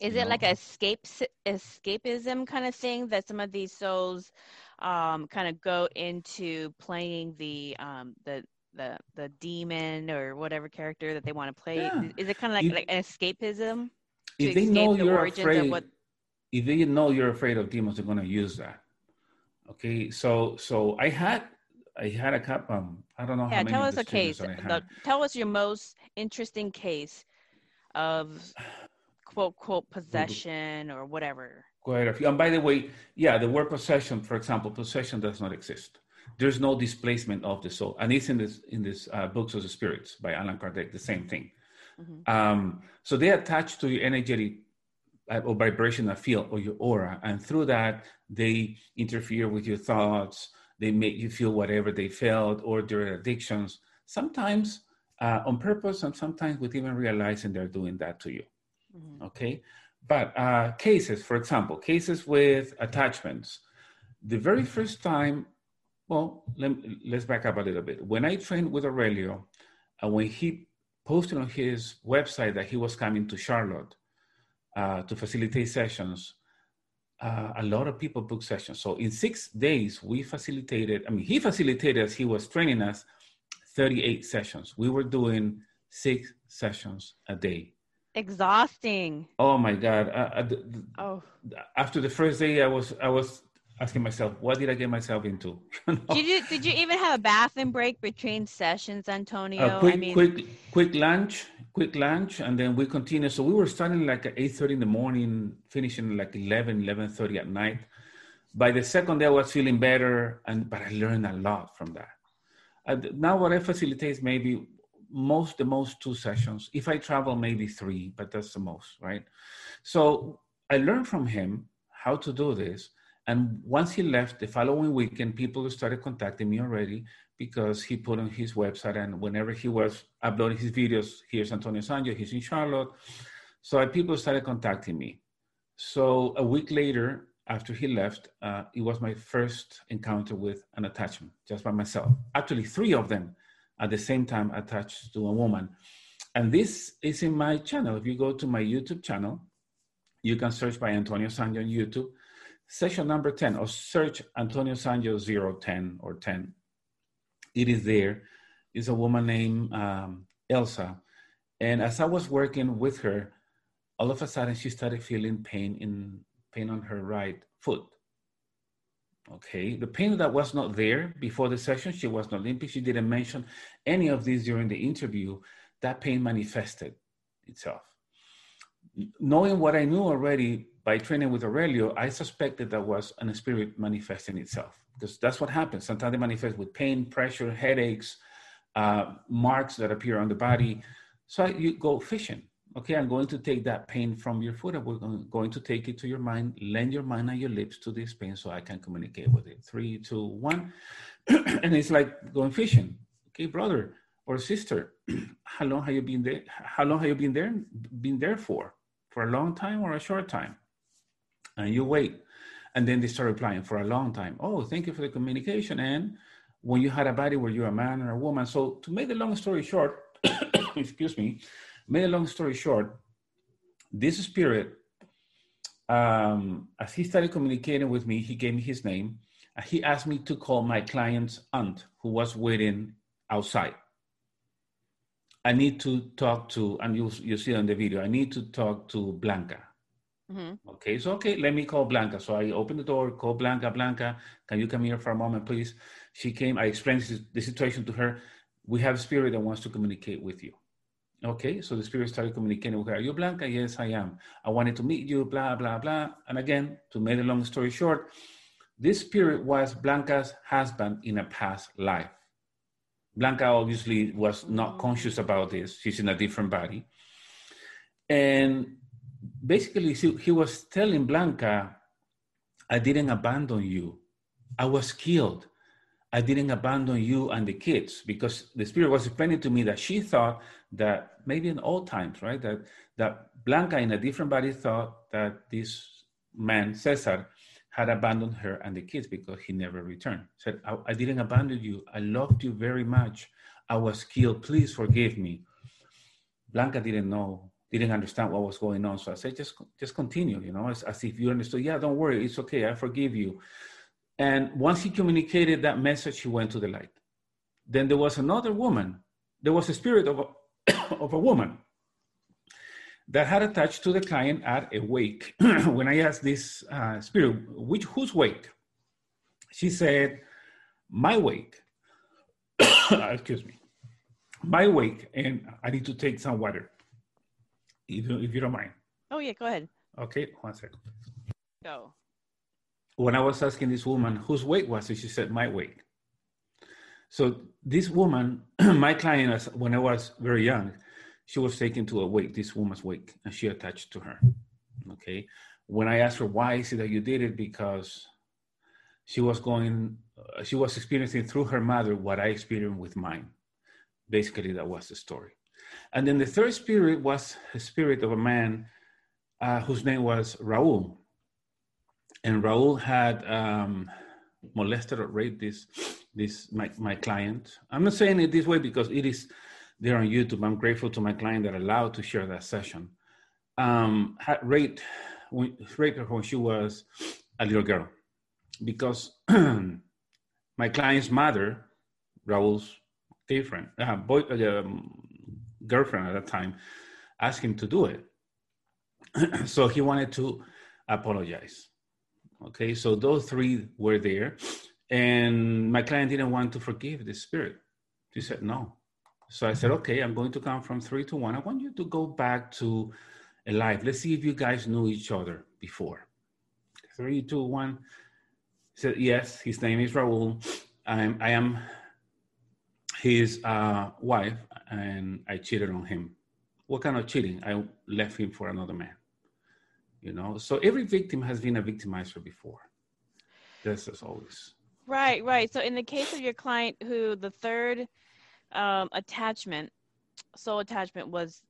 is it know? like a escape escapism kind of thing that some of these souls um, kind of go into playing the um, the the the demon or whatever character that they want to play? Yeah. Is it kind of like, you, like an escapism? If they know the you're afraid, what... if they know you're afraid of demons, they're going to use that. Okay, so so I had I had a cup. Um, I don't know. How many. Yeah, tell us a case. The, tell us your most interesting case of quote quote possession or whatever. Quite a few. And by the way, yeah, the word possession, for example, possession does not exist there's no displacement of the soul. And it's in this in this uh, books of the spirits by Allan Kardec, the same thing. Mm-hmm. Um, so they attach to your energetic uh, or vibrational field or your aura, and through that they interfere with your thoughts. They make you feel whatever they felt or their addictions. Sometimes uh, on purpose, and sometimes with even realizing they're doing that to you. Mm-hmm. Okay, but uh, cases, for example, cases with attachments. The very first time well, let, us back up a little bit. When I trained with Aurelio, and when he posted on his website that he was coming to Charlotte uh, to facilitate sessions, uh, a lot of people booked sessions. So in six days, we facilitated, I mean, he facilitated as he was training us 38 sessions. We were doing six sessions a day. Exhausting. Oh my God. Uh, uh oh. After the first day, I was, I was asking myself, what did I get myself into? did you did you even have a bathroom break between sessions, Antonio? A quick, I mean... quick, quick lunch, quick lunch, and then we continue. So we were starting like at eight thirty in the morning, finishing like 11, 11.30 at night. By the second day, I was feeling better, and but I learned a lot from that. Uh, now, what I facilitate is maybe most the most two sessions. If I travel, maybe three, but that's the most, right? So I learned from him how to do this and once he left, the following weekend, people started contacting me already because he put on his website and whenever he was uploading his videos, here's Antonio Sangio, he's in Charlotte. So people started contacting me. So a week later, after he left, uh, it was my first encounter with an attachment, just by myself. Actually, three of them at the same time attached to a woman. And this is in my channel. If you go to my YouTube channel, you can search by Antonio Sangio on YouTube Session number 10, or search Antonio Sangio 010 or 10. It is there. It's a woman named um, Elsa. And as I was working with her, all of a sudden she started feeling pain in pain on her right foot. Okay, the pain that was not there before the session, she was not limping. She didn't mention any of this during the interview. That pain manifested itself. Knowing what I knew already by training with Aurelio, I suspected that was an spirit manifesting itself because that's what happens. Sometimes they manifest with pain, pressure, headaches, uh, marks that appear on the body. So you go fishing. Okay, I'm going to take that pain from your foot we're going to take it to your mind. Lend your mind and your lips to this pain so I can communicate with it. Three, two, one. and it's like going fishing. Okay, brother or sister, how long have you been there? How long have you been there? Been there for? For a long time or a short time? and you wait. And then they start replying for a long time. Oh, thank you for the communication. And when you had a body, were you a man or a woman? So to make the long story short, excuse me, make a long story short, this spirit, um, as he started communicating with me, he gave me his name. And he asked me to call my client's aunt who was waiting outside. I need to talk to, and you, you see on the video, I need to talk to Blanca. Mm-hmm. Okay, so okay, let me call Blanca. So I open the door, call Blanca. Blanca, can you come here for a moment, please? She came. I explained the situation to her. We have a spirit that wants to communicate with you. Okay, so the spirit started communicating with her. Are you Blanca? Yes, I am. I wanted to meet you, blah, blah, blah. And again, to make a long story short, this spirit was Blanca's husband in a past life. Blanca obviously was not mm-hmm. conscious about this. She's in a different body. And basically he was telling Blanca, I didn't abandon you. I was killed. I didn't abandon you and the kids because the spirit was explaining to me that she thought that maybe in old times, right? That that Blanca in a different body thought that this man, Cesar, had abandoned her and the kids because he never returned. Said, I, I didn't abandon you. I loved you very much. I was killed. Please forgive me. Blanca didn't know didn't understand what was going on. So I said, just just continue, you know, as, as if you understood. Yeah, don't worry, it's okay. I forgive you. And once he communicated that message, he went to the light. Then there was another woman. There was a spirit of a, of a woman that had attached to the client at a wake. when I asked this uh, spirit, which whose wake? She said, my wake. Excuse me. My wake, and I need to take some water if you, if you don't mind. Oh, yeah, go ahead. Okay, one second. Go. When I was asking this woman whose weight was it, she said, my weight. So this woman, my client, when I was very young, she was taken to a wake, this woman's wake, and she attached to her. Okay. When I asked her why is it that you did it, because she was going, uh, she was experiencing through her mother what I experienced with mine. Basically, that was the story. And then the third spirit was a spirit of a man uh, whose name was Raul. And Raul had um, molested or raped this, this my, my client. I'm not saying it this way because it is there on YouTube. I'm grateful to my client that allowed to share that session. Um, had raped, raped her when she was a little girl because my client's mother, Raul's girlfriend, uh, boy, uh, um, girlfriend at that time, asked him to do it. so he wanted to apologize. Okay, so those three were there, and my client didn't want to forgive the spirit. She said no. So I said, okay, I'm going to count from three to one. I want you to go back to a life. Let's see if you guys knew each other before. Three, two, one. He said, yes, his name is Raul. I'm, I am his uh, wife, and I cheated on him. What kind of cheating? I left him for another man. You know, so every victim has been a victimizer before. This is always. Right, right. So in the case of your client who the third um, attachment, soul attachment was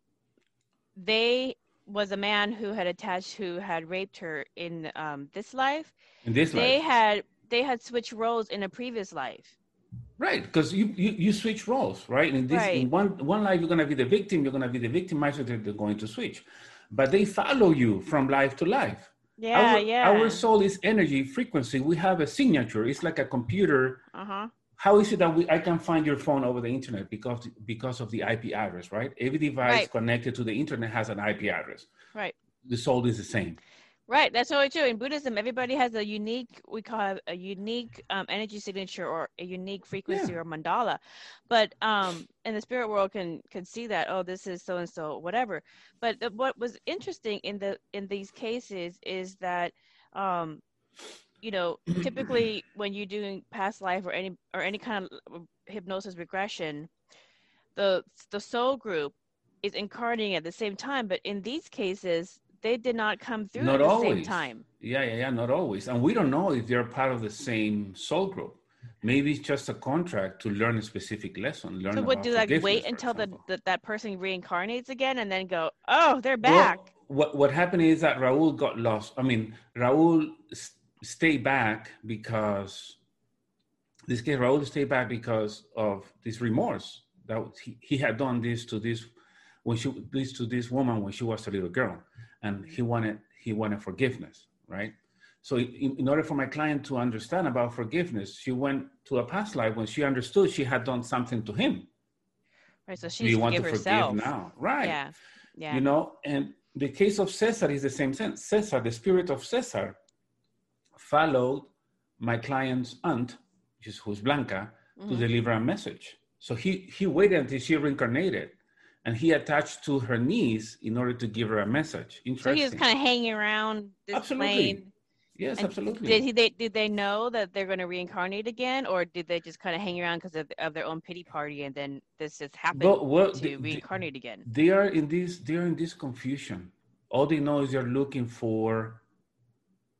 they was a man who had attached who had raped her in um, this life. In this they life. had they had switched roles in a previous life. Right, because you, you you switch roles, right? In this Right. in one one life you're gonna be the victim, you're gonna be the victimizer, they're, they're going to switch. But they follow you from life to life. Yeah, our, yeah. Our soul is energy, frequency. We have a signature. It's like a computer. uh huh. How is it that we I can find your phone over the internet because because of the IP address, right? Every device Right. connected to the internet has an IP address. Right. The soul is the same. Right, that's totally true. In Buddhism, everybody has a unique, we call it a unique um, energy signature or a unique frequency or mandala. But um, in the spirit world, can can see that oh, this is so and so, whatever. But the, what was interesting in the in these cases is that um, you know typically when you're doing past life or any or any kind of hypnosis regression, the the soul group is incarnating at the same time. But in these cases, they did not come through Not at the same always. time. Yeah, yeah, yeah, not always. And we don't know if they're part of the same soul group. Maybe it's just a contract to learn a specific lesson. Learn So would do like wait until the, the that person reincarnates again and then go, oh, they're Well, back. what what happened is that Raul got lost. I mean, Raul s- stayed back because this case Raul stayed back because of this remorse that he, he had done this to this when she this to this woman when she was a little girl, and he wanted he wanted forgiveness, right? So in, in order for my client to understand about forgiveness, she went to a past life when she understood she had done something to him. right. So she you to want to forgive herself. forgive now? Right Yeah. Yeah. you know and the case of cesar is the same sense cesar the spirit of cesar followed my client's aunt which is who's blanca to Mhm. deliver a message so he he waited until she reincarnated and he attached to her knees in order to give her a message Interesting. So he was kind of hanging around this Absolutely. plane. yes And absolutely Did he? They, did they know that they're going to reincarnate again, or did they just kind of hang around because of, of their own pity party, and then this just happened Well, well, to the- the- reincarnate again? they are in this they are in this confusion all they know is they're looking for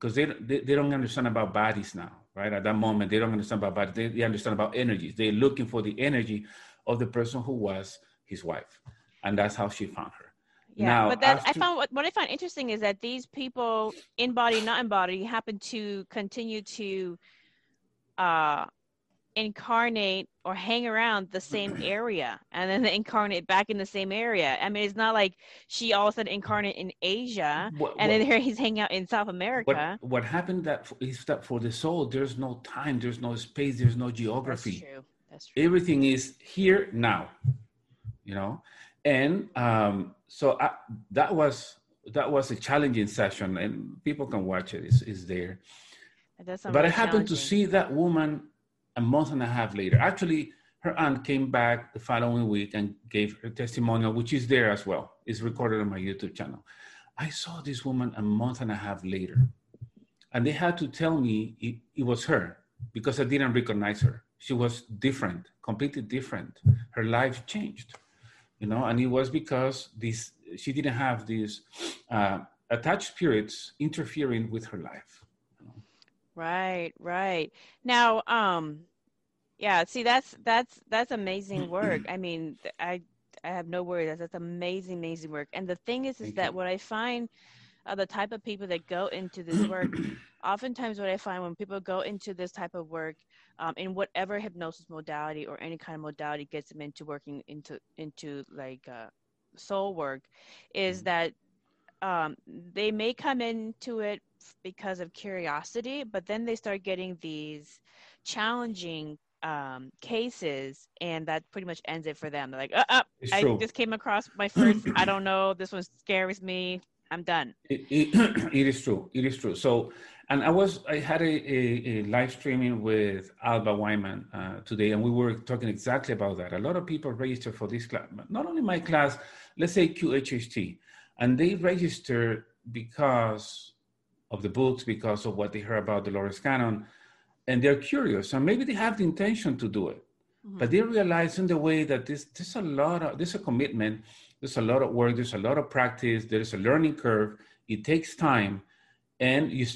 because they, they they don't understand about bodies now right? At that moment they don't understand about bodies. They, they understand about energies. They're looking for the energy of the person who was his wife and that's how she found her. Yeah, Now, but that I after- found what, what I find interesting is that these people, in body, not in body, happen to continue to uh, incarnate or hang around the same area, and then they incarnate back in the same area. I mean, it's not like she all of a sudden incarnate in Asia, What- and then here he's hanging out in South America. what, what happened that is that for the soul there's no time there's no space there's no That's geography true. That's true. everything is here now you know and um, so I, that was that was a challenging session and people can watch it it's, it's there That does sound but i happened to see that woman a month and a half later actually her aunt came back the following week and gave her testimonial which is there as well it's recorded on my youtube channel i saw this woman a month and a half later and they had to tell me it, it was her because i didn't recognize her She was different, completely different. Her life changed, you know, and it was because this she didn't have these uh, attached spirits interfering with her life. Right, right. Now, um, yeah. See, that's that's that's amazing work. I mean, I I have no worries. That's, that's amazing, amazing work. And the thing is, is Thank that you. what I find uh, the type of people that go into this work, oftentimes what I find when people go into this type of work, um, in whatever hypnosis modality or any kind of modality gets them into working into into like uh, soul work, is mm-hmm. that um, they may come into it because of curiosity, but then they start getting these challenging um, cases, and that pretty much ends it for them. They're like, uh, uh I true. just came across my first. I don't know. This one scares me. I'm done. It, it, it is true. It is true. So, and I was I had a, a, a live streaming with Alba Weinman uh, today, and we were talking exactly about that. A lot of people register for this class, not only my class. Let's say QHHT, and they register because of the books, because of what they heard about Dolores Cannon, and they're curious, and maybe they have the intention to do it, mm-hmm. but they realize in the way that this there's a lot of there's a commitment, there's a lot of work, there's a lot of practice, there's a learning curve. It takes time, and you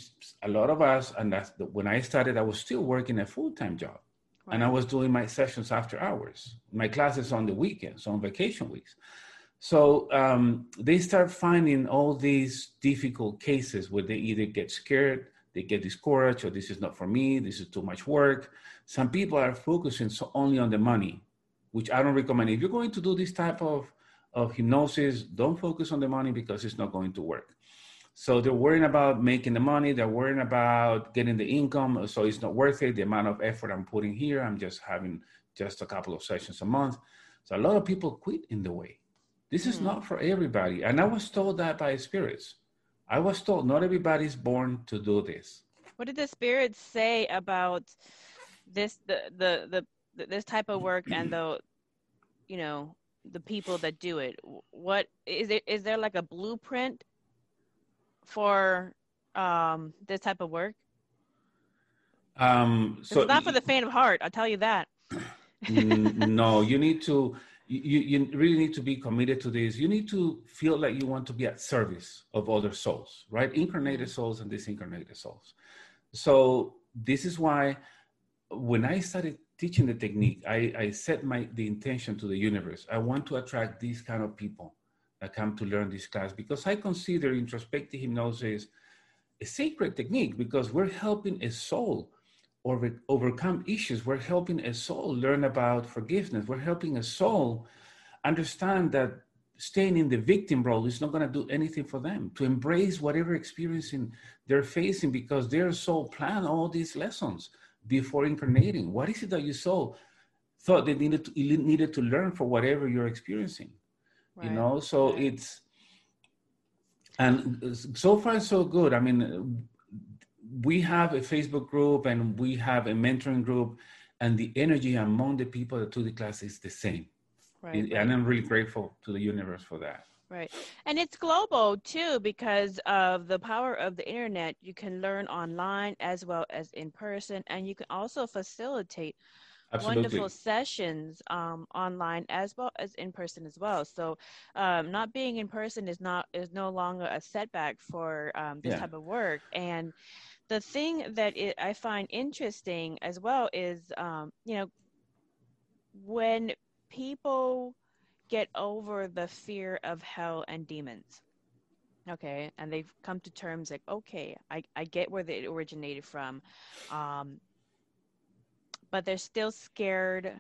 a lot of us, and that's the, when I started, I was still working a full time job. Right. And I was doing my sessions after hours, my classes on the weekends, on vacation weeks. So um, they start finding all these difficult cases where they either get scared, they get discouraged, or this is not for me, this is too much work. Some people are focusing so only on the money, which I don't recommend. If you're going to do this type of, of hypnosis, don't focus on the money because it's not going to work. So they're worrying about making the money, they're worrying about getting the income, so it's not worth it. The amount of effort I'm putting here, I'm just having just a couple of sessions a month. So a lot of people quit in the way this is mm. not for everybody. And I was told that by spirits. I was told not everybody's born to do this. What did the spirits say about this the the the this type of work and the you know the people that do it? What is it is there like a blueprint for um this type of work? Um so it's not for the faint of heart, I'll tell you that. no, you need to you, you really need to be committed to this. You need to feel like you want to be at service of other souls, right? Incarnated mm-hmm. souls and disincarnated souls. So this is why when I started teaching the technique, I, I set my the intention to the universe. I want to attract these kind of people that come to learn this class because I consider introspective hypnosis a sacred technique because we're helping a soul or overcome issues. We're helping a soul learn about forgiveness. We're helping a soul understand that staying in the victim role is not going to do anything for them, to embrace whatever experiencing they're facing because their soul planned all these lessons before incarnating. What is it that you soul thought they needed to, needed to learn for whatever you're experiencing? Right. You know, so right. it's, and so far so good. I mean, we have a Facebook group and we have a mentoring group, and the energy among the people that do the class is the same. Right, And I'm really grateful to the universe for that. Right. And it's global too because of the power of the internet. You can learn online as well as in person, and you can also facilitate Absolutely. wonderful sessions um, online as well as in person as well. So, um, not being in person is not is no longer a setback for um, this yeah. type of work. And the thing that it, I find interesting as well is, um, you know, when people get over the fear of hell and demons, okay, and they've come to terms like, okay, I, I get where they originated from, um, but they're still scared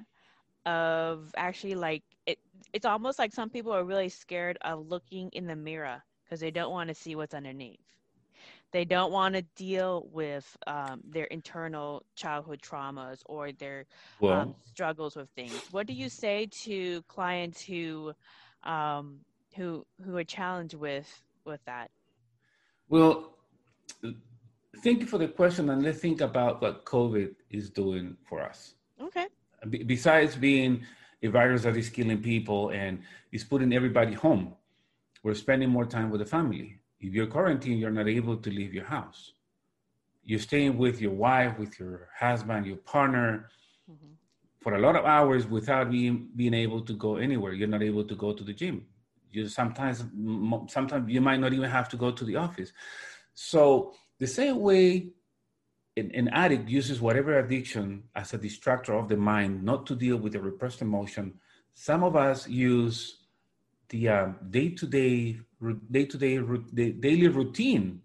of actually like it. It's almost like some people are really scared of looking in the mirror because they don't want to see what's underneath they don't want to deal with um, their internal childhood traumas or their well, um, struggles with things. What do you say to clients who um, who who are challenged with with that? Well, thank you for the question, and let's think about what COVID is doing for us. Okay. B- besides being a virus that is killing people and is putting everybody home, we're spending more time with the family if you're quarantined, you're not able to leave your house. You're staying with your wife, with your husband, your partner, mm-hmm. for a lot of hours without being being able to go anywhere. You're not able to go to the gym. You sometimes sometimes you might not even have to go to the office. So the same way an, an addict uses whatever addiction as a distractor of the mind, not to deal with the repressed emotion. Some of us use the um, day-to-day, day-to-day, the daily routine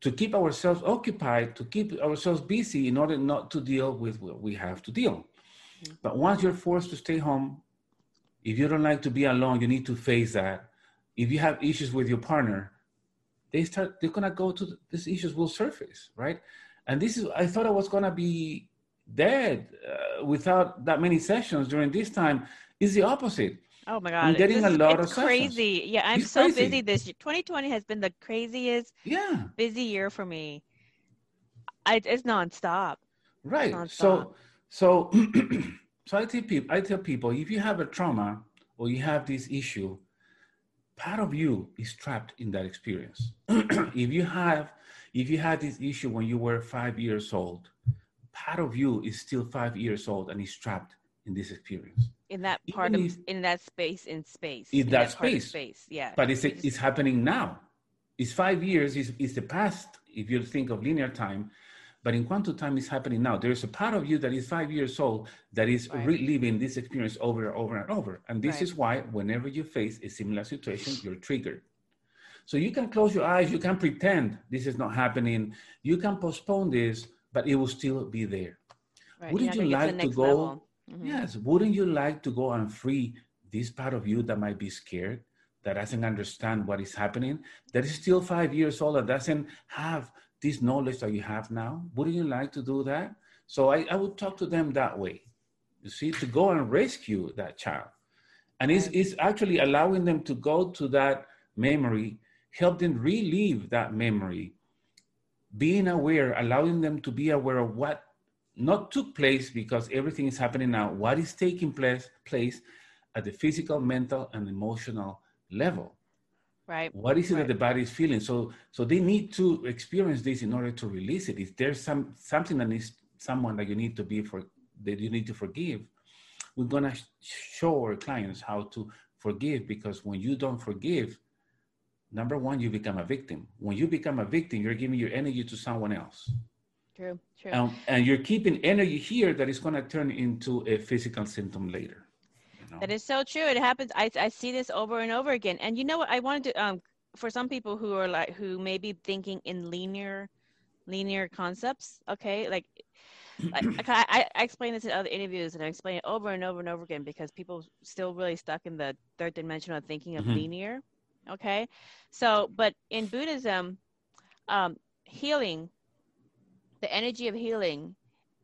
to keep ourselves occupied, to keep ourselves busy in order not to deal with what we have to deal. Mm-hmm. But once you're forced to stay home, if you don't like to be alone, you need to face that. If you have issues with your partner, they start, they're gonna go to, these issues will surface, right? And this is, I thought I was gonna be dead uh, without that many sessions during this time. Is the opposite. Oh my god, I'm getting this, a lot it's of crazy. Sessions. Yeah, I'm it's so crazy. busy this year. 2020 has been the craziest, yeah, busy year for me. I, it's nonstop. Right. Nonstop. So, so, so I tell people, I tell people, if you have a trauma or you have this issue, part of you is trapped in that experience. if you have, if you had this issue when you were five years old, part of you is still five years old and is trapped in this experience. In that part Even of, if, in that space, in space. In, in that, that space. space, yeah. But it's, it's happening now. It's five years, is is the past, if you think of linear time, but in quantum time, it's happening now. There's a part of you that is five years old that is right. reliving this experience over and over and over. And this right. is why whenever you face a similar situation, you're triggered. So you can close your eyes, you can pretend this is not happening, you can postpone this, but it will still be there. Right. Wouldn't you like to, to go? Mm-hmm. Yes, wouldn't you like to go and free this part of you that might be scared, that doesn't understand what is happening, that is still five years old, that doesn't have this knowledge that you have now? Wouldn't you like to do that? So I, I would talk to them that way, you see, to go and rescue that child. And it's, it's actually allowing them to go to that memory, help them relive that memory, being aware, allowing them to be aware of what not took place because everything is happening now, what is taking place, place at the physical, mental, and emotional level? Right what is it right. that the body is feeling? So so they need to experience this in order to release it. If there's some something that needs someone that you need to be for that you need to forgive we're going to show our clients how to forgive because when you don't forgive number one you become a victim. When you become a victim you're giving your energy to someone else true true and, and you're keeping energy here that is going to turn into a physical symptom later that is so true. It happens. I, I see this over and over again. And you know what? I wanted to, um, for some people who are like, who may be thinking in linear, linear concepts. Okay. Like, like I, I explain this in other interviews and I explain it over and over and over again because people still really stuck in the third dimensional thinking of mm-hmm. linear. Okay. So, but in Buddhism, um, healing, the energy of healing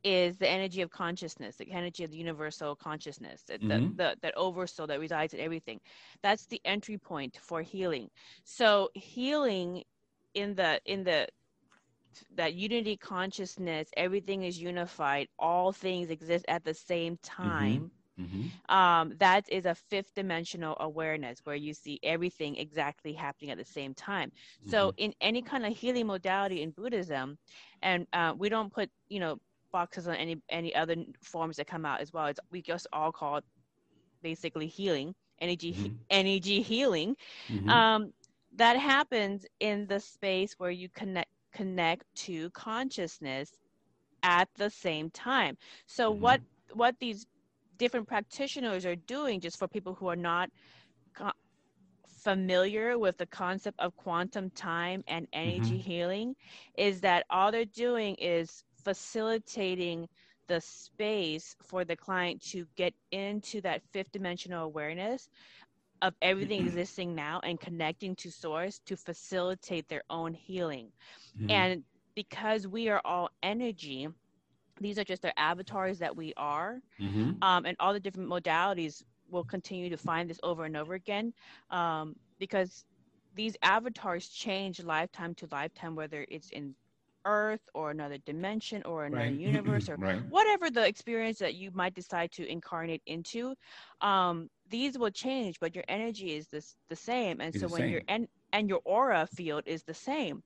is the energy of consciousness, the energy of the universal consciousness, mm-hmm. the, the, that oversoul that resides in everything. That's the entry point for healing. So healing in the in the that unity consciousness, everything is unified, all things exist at the same mm-hmm. time. Mm-hmm. Um, that is a fifth dimensional awareness where you see everything exactly happening at the same time. Mm-hmm. So, in any kind of healing modality in Buddhism, and uh, we don't put, you know, boxes on any any other forms that come out as well. It's we just all call it basically healing, energy mm-hmm. energy healing. Mm-hmm. Um, that happens in the space where you connect connect to consciousness at the same time. So mm-hmm. what what these different practitioners are doing, just for people who are not co- familiar with the concept of quantum time and energy mm-hmm. healing, is that all they're doing is facilitating the space for the client to get into that fifth dimensional awareness of everything mm-hmm. existing now and connecting to source to facilitate their own healing. Mm-hmm. And because we are all energy, these are just their avatars that we are. Mm-hmm. Um, and all the different modalities will continue to find this over and over again um, because these avatars change lifetime to lifetime, whether it's in earth or another dimension or another right. universe or right. whatever the experience that you might decide to incarnate into um, these will change but your energy is this the same and it's so when same. you're and and your aura field is the same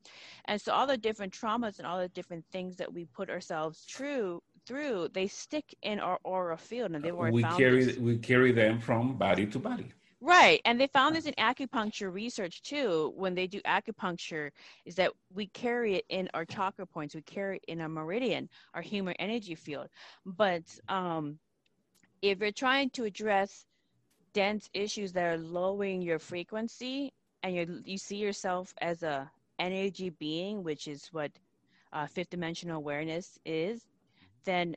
and so all the different traumas and all the different things that we put ourselves through through, they stick in our aura field, and they were we carry this- we carry them from body to body. Right. And they found this in acupuncture research too. When they do acupuncture, is that we carry it in our chakra points, we carry it in our meridian, our human energy field. But um, if you're trying to address dense issues that are lowering your frequency and you you see yourself as a energy being, which is what uh, fifth dimensional awareness is, then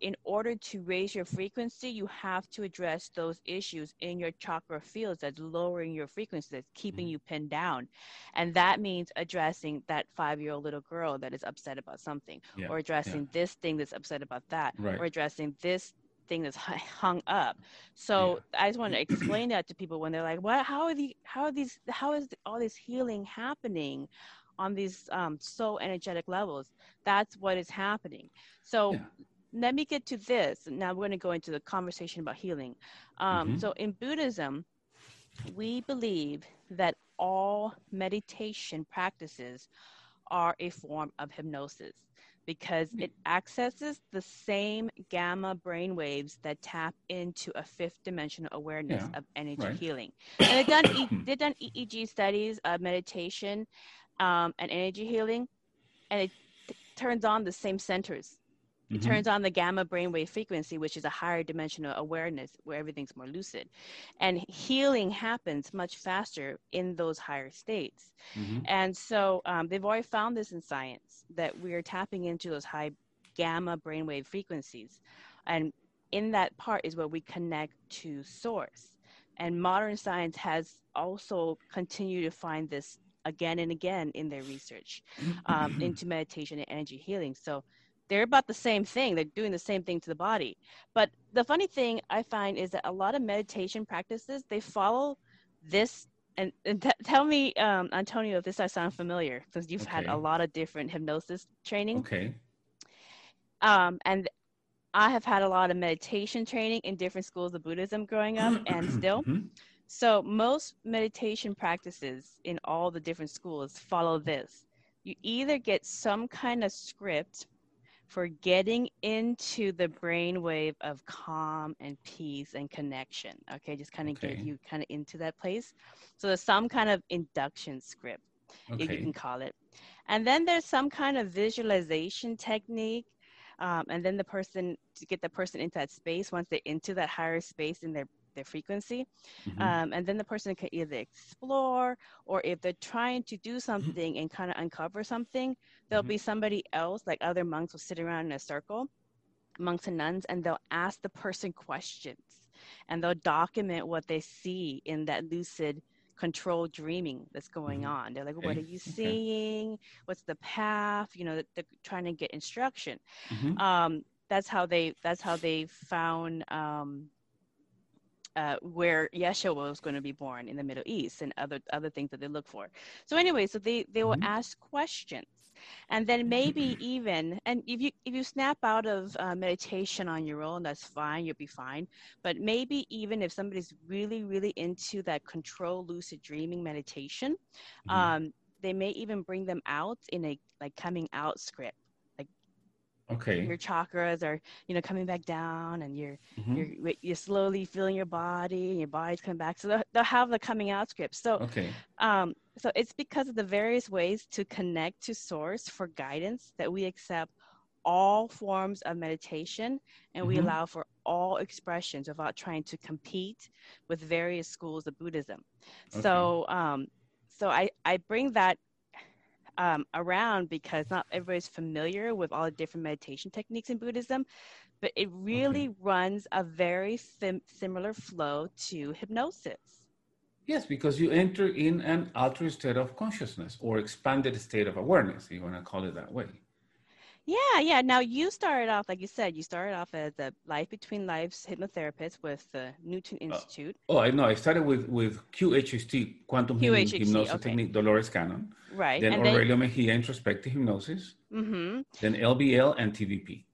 in order to raise your frequency, you have to address those issues in your chakra fields that's lowering your frequency, that's keeping Mhm. you pinned down. And that means addressing that five year old little girl that is upset about something, Yeah, or addressing this thing that's upset about that, Right. or addressing this thing that's hung up. So I just want to explain that to people when they're like, "What? How are the? How are these? How is all this healing happening on these um, so energetic levels?" That's what is happening. So Yeah. let me get to this. Now we're going to go into the conversation about healing. Um, Mhm. So in Buddhism, we believe that all meditation practices are a form of hypnosis because it accesses the same gamma brain waves that tap into a fifth dimensional awareness Yeah, of energy right. healing. And they've done, e- they've done EEG studies of meditation um, and energy healing, and it t- turns on the same centers. It Mhm. turns on the gamma brainwave frequency, which is a higher dimensional awareness where everything's more lucid. And healing happens much faster in those higher states. Mhm. And so um, they've already found this in science that we are tapping into those high gamma brainwave frequencies. And in that part is where we connect to source. And modern science has also continued to find this again and again in their research um, into meditation and energy healing. So they're about the same thing. They're doing the same thing to the body. But the funny thing I find is that a lot of meditation practices they follow this. And, and t- tell me, um, Antonio, if this I sound familiar, because you've had a lot of different hypnosis training. Okay. Um, and I have had a lot of meditation training in different schools of Buddhism growing up, and still. Mhm. So most meditation practices in all the different schools follow this. You either get some kind of script for getting into the brainwave of calm and peace and connection. Okay, just kind of Okay. get you kind of into that place. So there's some kind of induction script if you can call it. And then there's some kind of visualization technique. Um, and then the person to get the person into that space once they're into that higher space in their their frequency Mhm. um, and then the person can either explore or if they're trying to do something and kind of uncover something there'll Mhm. be somebody else like other monks will sit around in a circle monks and nuns and they'll ask the person questions and they'll document what they see in that lucid controlled dreaming that's going Mhm. on they're like what are you okay. seeing what's the path you know they're trying to get instruction Mhm. um, that's how they that's how they found um, uh, where Yeshua was going to be born in the Middle East and other other things that they look for. So anyway, so they they will Mhm. ask questions, and then maybe even and if you if you snap out of uh, meditation on your own, that's fine, you'll be fine. But maybe even if somebody's really really into that control lucid dreaming meditation, Mhm. um, they may even bring them out in a like coming out script. Okay. Your chakras are you know coming back down, and you're Mhm. you're you're slowly feeling your body and your body's coming back so they'll, they'll have the coming out script so Okay. um so it's because of the various ways to connect to source for guidance that we accept all forms of meditation and we Mhm. allow for all expressions without trying to compete with various schools of buddhism so um so i i bring that um, around because not everybody's familiar with all the different meditation techniques in Buddhism, but it really runs a very sim- similar flow to hypnosis. Yes, because you enter in an altered state of consciousness or expanded state of awareness, if you want to call it that way. Yeah, yeah. Now you started off, like you said, you started off as a Life Between Lives hypnotherapist with the Newton Institute. Oh, I know. I started with, with QHHT, Quantum QHHT, Hypnosis okay. Technique, Dolores Cannon. right. Then and Aurelio Mejia, Introspective Hypnosis. Mm-hmm. Then LBL and TVP.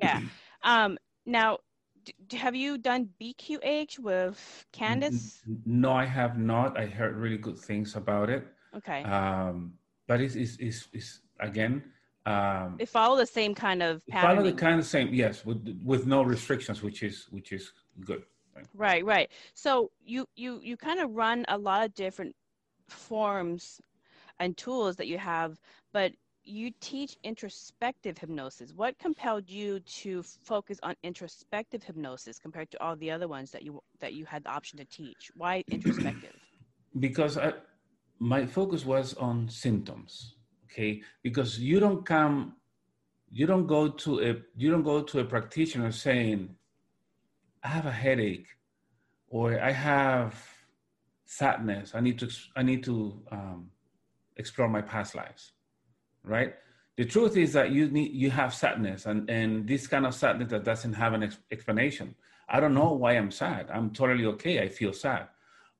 yeah. Um, now, d- have you done BQH with Candace? N- No, I have not. I heard really good things about it. Okay. Um, but it's, it's, it's, it's again, Um, they follow the same kind of pattern. Follow the kind of same, yes, with with no restrictions, which is which is good. Right, right. right. So you you you kind of run a lot of different forms and tools that you have, but you teach introspective hypnosis. What compelled you to focus on introspective hypnosis compared to all the other ones that you that you had the option to teach? Why introspective? because I, my focus was on symptoms. Okay, because you don't come, you don't go to a you don't go to a practitioner saying, "I have a headache," or "I have sadness. I need to I need to um, explore my past lives." right? The truth is that you need you have sadness, and and this kind of sadness that doesn't have an ex- explanation. I don't know why I'm sad. I'm totally okay. I feel sad,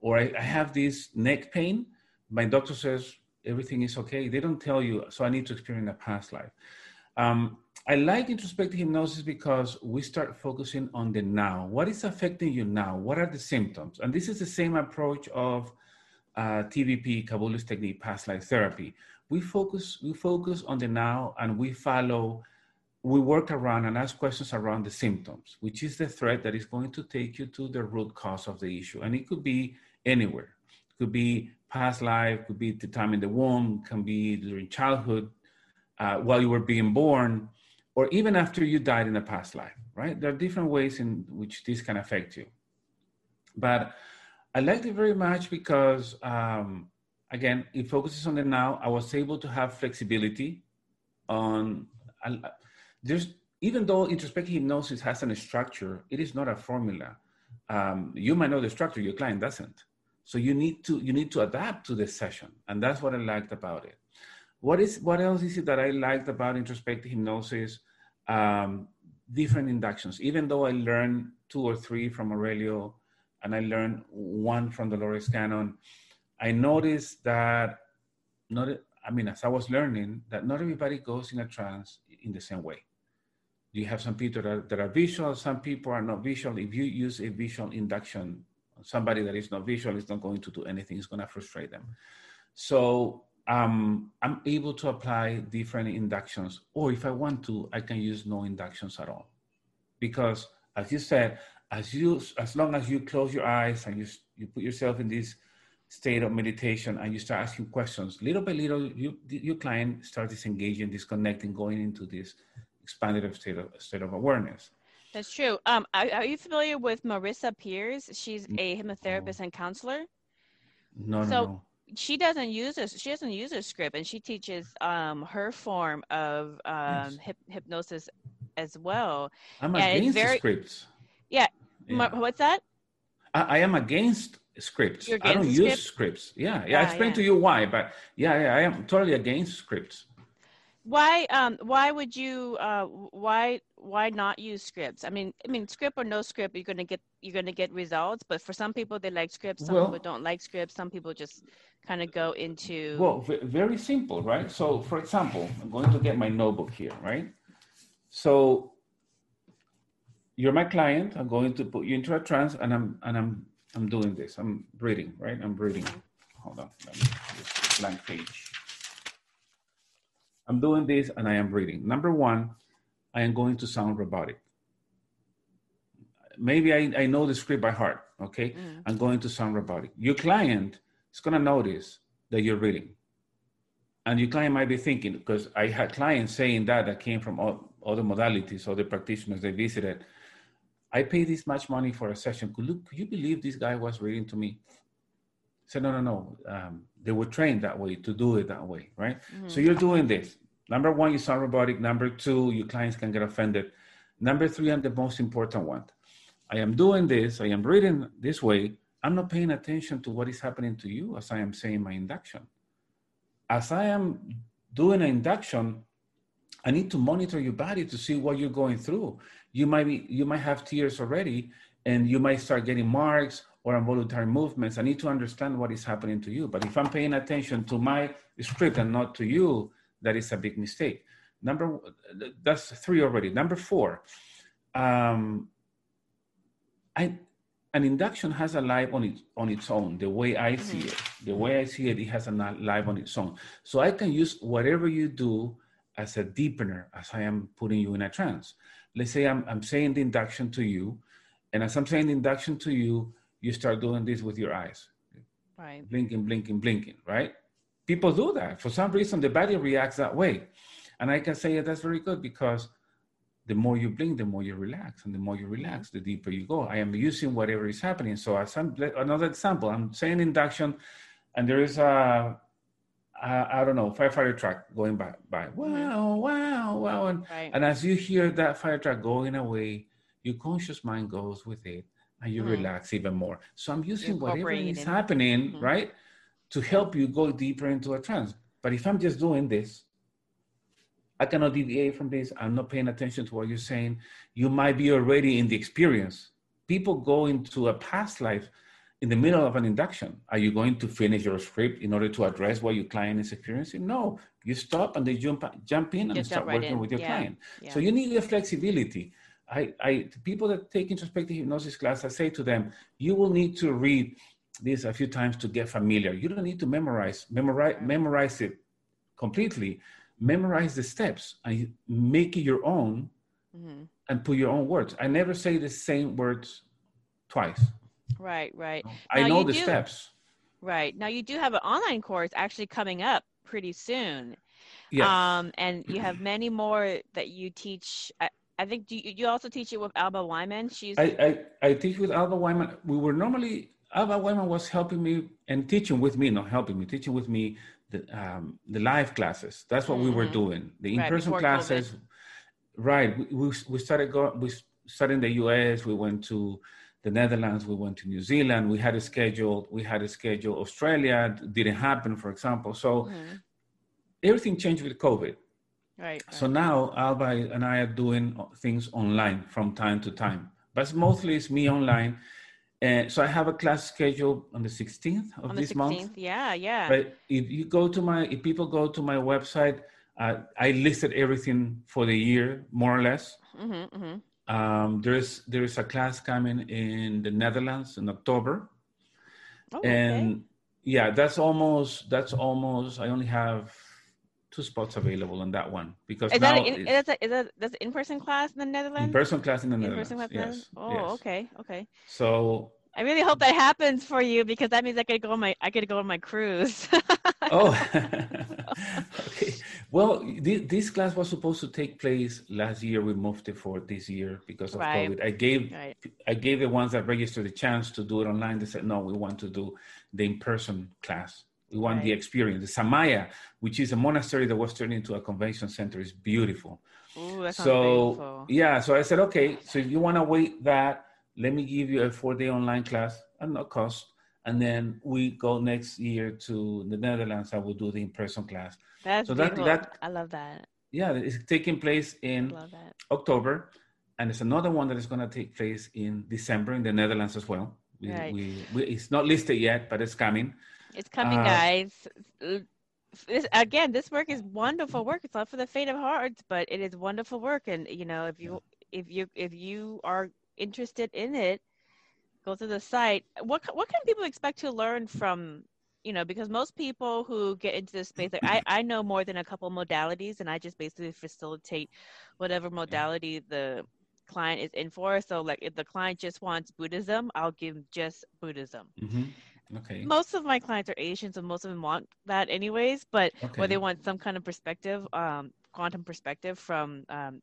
or I, I have this neck pain. My doctor says everything is okay. They don't tell you, so I need to experience a past life. Um, I like introspective hypnosis because we start focusing on the now. What is affecting you now? What are the symptoms? And this is the same approach of uh, TVP, Cabouli's technique, past life therapy, we focus we focus on the now and we follow we work around and ask questions around the symptoms which is the threat that is going to take you to the root cause of the issue and it could be anywhere it could be past life could be the time in the womb can be during childhood uh, while you were being born or even after you died in a past life right there are different ways in which this can affect you but i liked it very much because um, again, it focuses on the now. I was able to have flexibility on there's even though introspective hypnosis has a structure, it is not a formula. Um, you might know the structure, your client doesn't. So you need to you need to adapt to the session, and that's what I liked about it. What is what else is it that I liked about introspective hypnosis? Um, different inductions. Even though I learned two or three from Aurelio, and I learned one from Dolores Cannon, I noticed that not, I mean, as I was learning, that not everybody goes in a trance in the same way. You have some people that are, that are visual, some people are not visual. If you use a visual induction, somebody that is not visual is not going to do anything, it's going to frustrate them. So um, I'm able to apply different inductions, or if I want to, I can use no inductions at all. Because as you said, as you as long as you close your eyes and you you put yourself in this state of meditation and you start asking questions, little by little, you, your client starts disengaging, disconnecting, going into this expanded state of, state of awareness. That's true. Um, are, are, you familiar with Marisa Peers? She's a hypnotherapist no. and counselor. No, no. so no, she doesn't use a she doesn't use a script, and she teaches um, her form of um, yes. hip, hypnosis as well. I'm against very, scripts. Yeah. yeah. what's that? I, I am against scripts. I don't use scripts. Yeah, yeah. I explained yeah. to you why, but yeah, yeah, I am totally against scripts. Why? Um, why would you? Uh, why? Why not use scripts? I mean, I mean, script or no script, you're gonna get you're gonna get results. But for some people, they like scripts. Some well, people don't like scripts. Some people just kind of go into. Well, very simple, right? So, for example, I'm going to get my notebook here, right? So you're my client. I'm going to put you into a trance, and I'm and I'm I'm doing this. I'm breathing right? I'm breathing Hold on. Blank page. I'm doing this and I am reading. Number one, I am going to sound robotic. Maybe I, I know the script by heart, okay? Mm. I'm going to sound robotic. Your client is going to notice that you're reading. And your client might be thinking, because I had clients saying that that came from all, other modalities, other practitioners they visited I pay this much money for a session. Could, look, could you believe this guy was reading to me? Said, no, no, no. Um, they were trained that way to do it that way, right? Mm-hmm. So you're doing this. Number one, you sound robotic. Number two, your clients can get offended. Number three, and the most important one, I am doing this. I am reading this way. I'm not paying attention to what is happening to you as I am saying my induction. As I am doing an induction, I need to monitor your body to see what you're going through you might be you might have tears already and you might start getting marks or involuntary movements. I need to understand what is happening to you. But if i'm paying attention to my script and not to you that is a big mistake. Number that's three already. Number four um, I, an induction has a life on its on its own the way i see mm-hmm. it. The way i see it it has a life on its own. So i can use whatever you do as a deepener as I am putting you in a trance. Let's say I'm, I'm saying the induction to you, and as I'm saying the induction to you, you start doing this with your eyes. Right. Blinking, blinking, blinking, right? People do that. For some reason, the body reacts that way. And I can say yeah, that's very good because the more you blink, the more you relax. And the more you relax, the deeper you go. I am using whatever is happening. So as I'm, another example, I'm saying induction, and there is a I, I, don't know, firefighter truck going by, by. Mm-hmm. Wow, wow, wow. And, right. and as you hear that fire truck going away, your conscious mind goes with it and you mm. relax even more. So I'm using whatever is happening, mm-hmm. right, to help you go deeper into a trance. But if I'm just doing this, I cannot deviate from this. I'm not paying attention to what you're saying. You might be already in the experience. People go into a past life in the middle of an induction. Are you going to finish your script in order to address what your client is experiencing? No, you stop and they jump jump in and Just start working in. with your yeah. client. Yeah. So you need the flexibility. I, I, people that take introspective hypnosis class, I say to them, you will need to read this a few times to get familiar. You don't need to memorize, memorize, memorize it completely. Memorize the steps and make it your own mm-hmm. and put your own words. I never say the same words twice. Right, right. I now know the do, steps. Right. Now you do have an online course actually coming up pretty soon. Yes. Um, and you have many more that you teach. I, I think do you, you also teach it with Alba Weinman? She's I, I, I teach with Alba Weinman. We were normally Alba Weinman was helping me and teaching with me, not helping me, teaching with me the um, the live classes. That's what mm-hmm. we were mm-hmm. doing. The in-person right, classes. COVID. Right. We, we, we started going. We started in the U.S. We went to the Netherlands, we went to New Zealand, we had a schedule, we had a schedule. Australia didn't happen, for example. So mm-hmm. everything changed with COVID. Right. So now Alba and I are doing things online from time to time, but mostly it's me online. And so I have a class schedule on the 16th of this 16th. month. Yeah, yeah. But if you go to my, if people go to my website, uh, I listed everything for the year, more or less. Mm-hmm, mm-hmm. Um, there's there is a class coming in the Netherlands in October, oh, and okay. yeah, that's almost that's almost. I only have two spots available on that one because is now that in, is that is that that's in person class in the Netherlands? In person class in the Netherlands. In-person class yes. Oh, yes. okay, okay. So I really hope that happens for you because that means I could go on my I could go on my cruise. oh, okay. Well, th- this class was supposed to take place last year. We moved it for this year because of right. COVID. I gave right. I gave the ones that registered the chance to do it online. They said no, we want to do the in-person class. We want right. the experience. The Samaya, which is a monastery that was turned into a convention center, is beautiful. Ooh, so yeah, so I said, okay, so if you want to wait that, let me give you a four-day online class at no cost and then we go next year to the Netherlands. I will do the in-person class. That's so beautiful. that that I love that. Yeah, it's taking place in October, and it's another one that is going to take place in December in the Netherlands as well. We, right. we, we it's not listed yet, but it's coming. It's coming, uh, guys. This, again, this work is wonderful work. It's not for the faint of hearts, but it is wonderful work. And you know, if you if you if you are interested in it, go to the site. What what can people expect to learn from you know because most people who get into this space like I, I know more than a couple modalities and i just basically facilitate whatever modality the client is in for so like if the client just wants buddhism i'll give just buddhism mm-hmm. Okay most of my clients are asians and most of them want that anyways but okay. they want some kind of perspective um, quantum perspective from um,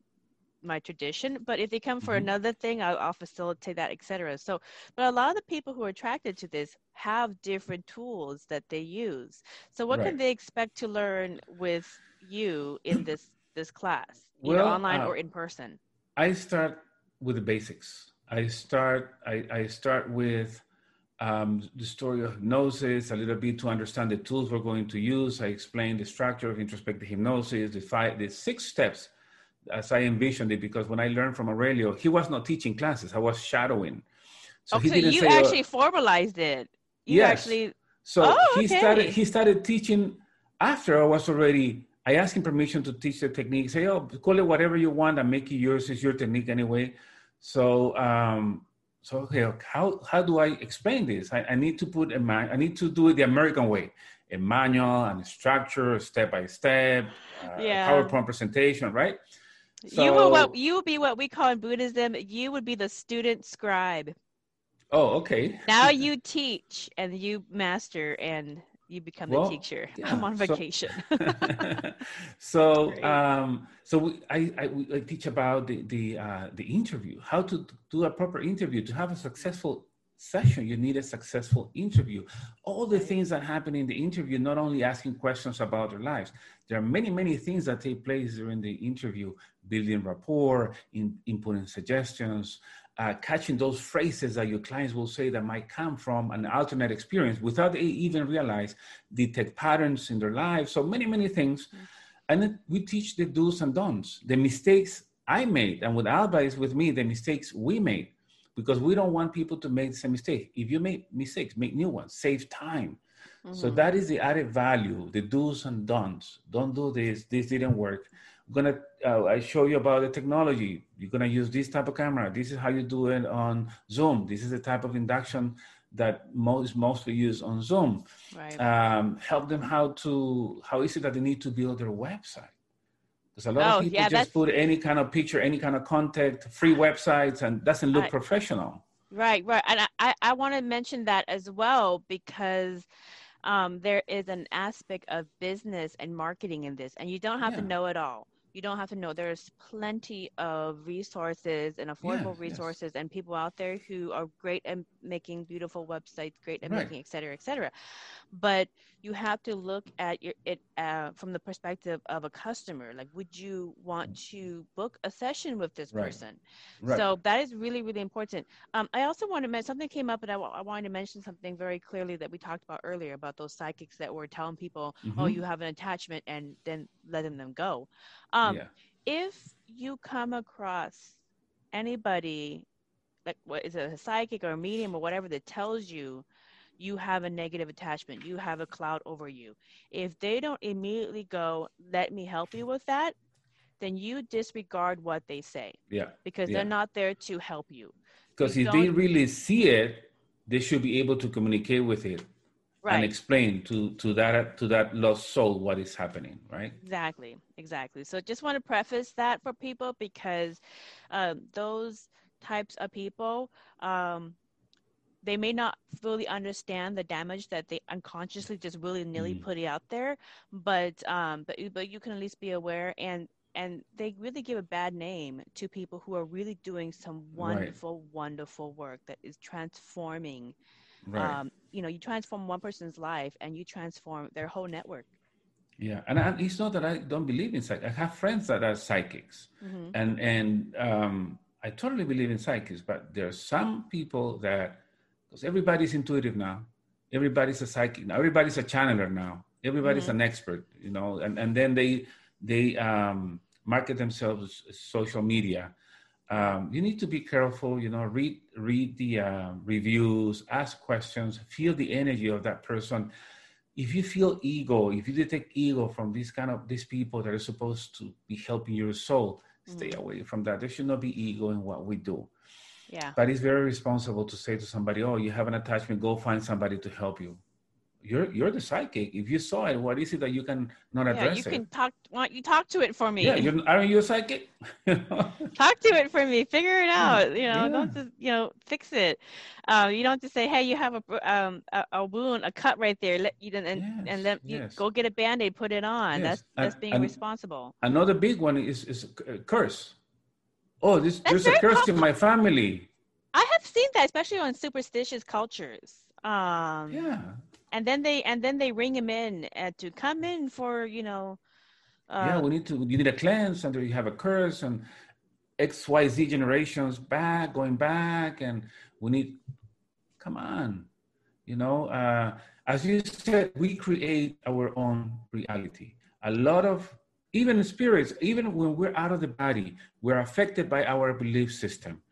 my tradition but if they come for mm-hmm. another thing I'll, I'll, facilitate that etc so but a lot of the people who are attracted to this have different tools that they use so what right. can they expect to learn with you in this this class either online uh, or in person i start with the basics i start i, I start with um, the story of hypnosis, a little bit to understand the tools we're going to use. I explain the structure of introspective hypnosis, the five, the six steps as I envisioned it, because when I learned from Aurelio, he was not teaching classes; I was shadowing. So okay, he didn't you uh, actually uh, formalized it. You yes. actually. So oh, he started. He started teaching after I was already. I asked him permission to teach the technique. Say, oh, call it whatever you want and make it yours. It's your technique anyway. So, um, so okay, how how do I explain this? I, I need to put a I need to do it the American way, a manual and a structure, step by step, uh, yeah. PowerPoint presentation, right? So, you will what you will be what we call in Buddhism. You would be the student scribe. Oh, okay. Now you teach and you master and you become well, the teacher. Yeah. I'm on vacation. So, so, um, so we, I, I, I, teach about the the uh, the interview, how to do a proper interview to have a successful session. You need a successful interview. All the things that happen in the interview, not only asking questions about their lives. There are many many things that take place during the interview, building rapport, in, inputting suggestions, uh, catching those phrases that your clients will say that might come from an alternate experience without they even realize, detect patterns in their lives. So many, many things. Mm-hmm. And then we teach the do's and don'ts, the mistakes I made, and with Alba is with me, the mistakes we made, because we don't want people to make the same mistake. If you make mistakes, make new ones, save time. Mm-hmm. So that is the added value, the do's and don'ts. Don't do this, this didn't work gonna uh, I show you about the technology. You're gonna use this type of camera. This is how you do it on Zoom. This is the type of induction that most mostly used on Zoom. Right. Um, help them how to how is it that they need to build their website. Because a lot oh, of people yeah, just put any kind of picture, any kind of content, free websites, and doesn't look professional. Right, right, and I I want to mention that as well because. Um, there is an aspect of business and marketing in this, and you don't have yeah. to know it all you don't have to know there's plenty of resources and affordable yeah, resources yes. and people out there who are great at making beautiful websites great at right. making et cetera et cetera but you have to look at your, it uh, from the perspective of a customer like would you want to book a session with this right. person right. so that is really really important um, i also want to mention something came up and I, I wanted to mention something very clearly that we talked about earlier about those psychics that were telling people oh, mm-hmm. oh you have an attachment and then letting them go um, yeah. If you come across anybody, like what is it, a psychic or a medium or whatever that tells you you have a negative attachment, you have a cloud over you, if they don't immediately go, let me help you with that, then you disregard what they say. Yeah. Because yeah. they're not there to help you. Because if they really see it, they should be able to communicate with it right. and explain to to that to that lost soul what is happening right exactly exactly so just want to preface that for people because um, those types of people um, they may not fully understand the damage that they unconsciously just willy-nilly mm. put it out there but um but but you can at least be aware and and they really give a bad name to people who are really doing some wonderful right. wonderful work that is transforming Right. Um, you know, you transform one person's life and you transform their whole network. Yeah, and I, it's not that I don't believe in psychics. I have friends that are psychics, mm-hmm. and and um, I totally believe in psychics. But there are some people that, because everybody's intuitive now, everybody's a psychic now, everybody's a channeler now, everybody's mm-hmm. an expert, you know, and and then they they um, market themselves social media um, you need to be careful you know read read the uh, reviews ask questions feel the energy of that person if you feel ego if you detect ego from these kind of these people that are supposed to be helping your soul stay mm. away from that. There should not be ego in what we do. Yeah. But it's very responsible to say to somebody oh you have an attachment. Go find somebody to help you you're you're the psychic. If you saw it, what is it that you can not address? Yeah, you can talk. Want you talk to it for me? Yeah, you're, aren't you a psychic? talk to it for me. Figure it out. You know, yeah. don't just you know fix it. Um, you don't have to say, hey, you have a um a, a wound, a cut right there. Let you and yes, and let you yes. go get a band aid, put it on. Yes. That's that's and, being and responsible. Another big one is is a curse. Oh, this, there's a curse in my family. I have seen that, especially on superstitious cultures. Um, yeah, and then they and then they ring him in uh, to come in for you know uh, yeah we need to you need a cleanse and you have a curse and xyz generations back going back and we need come on you know uh, as you said we create our own reality. A lot of even spirits even when we're out of the body we're affected by our belief system.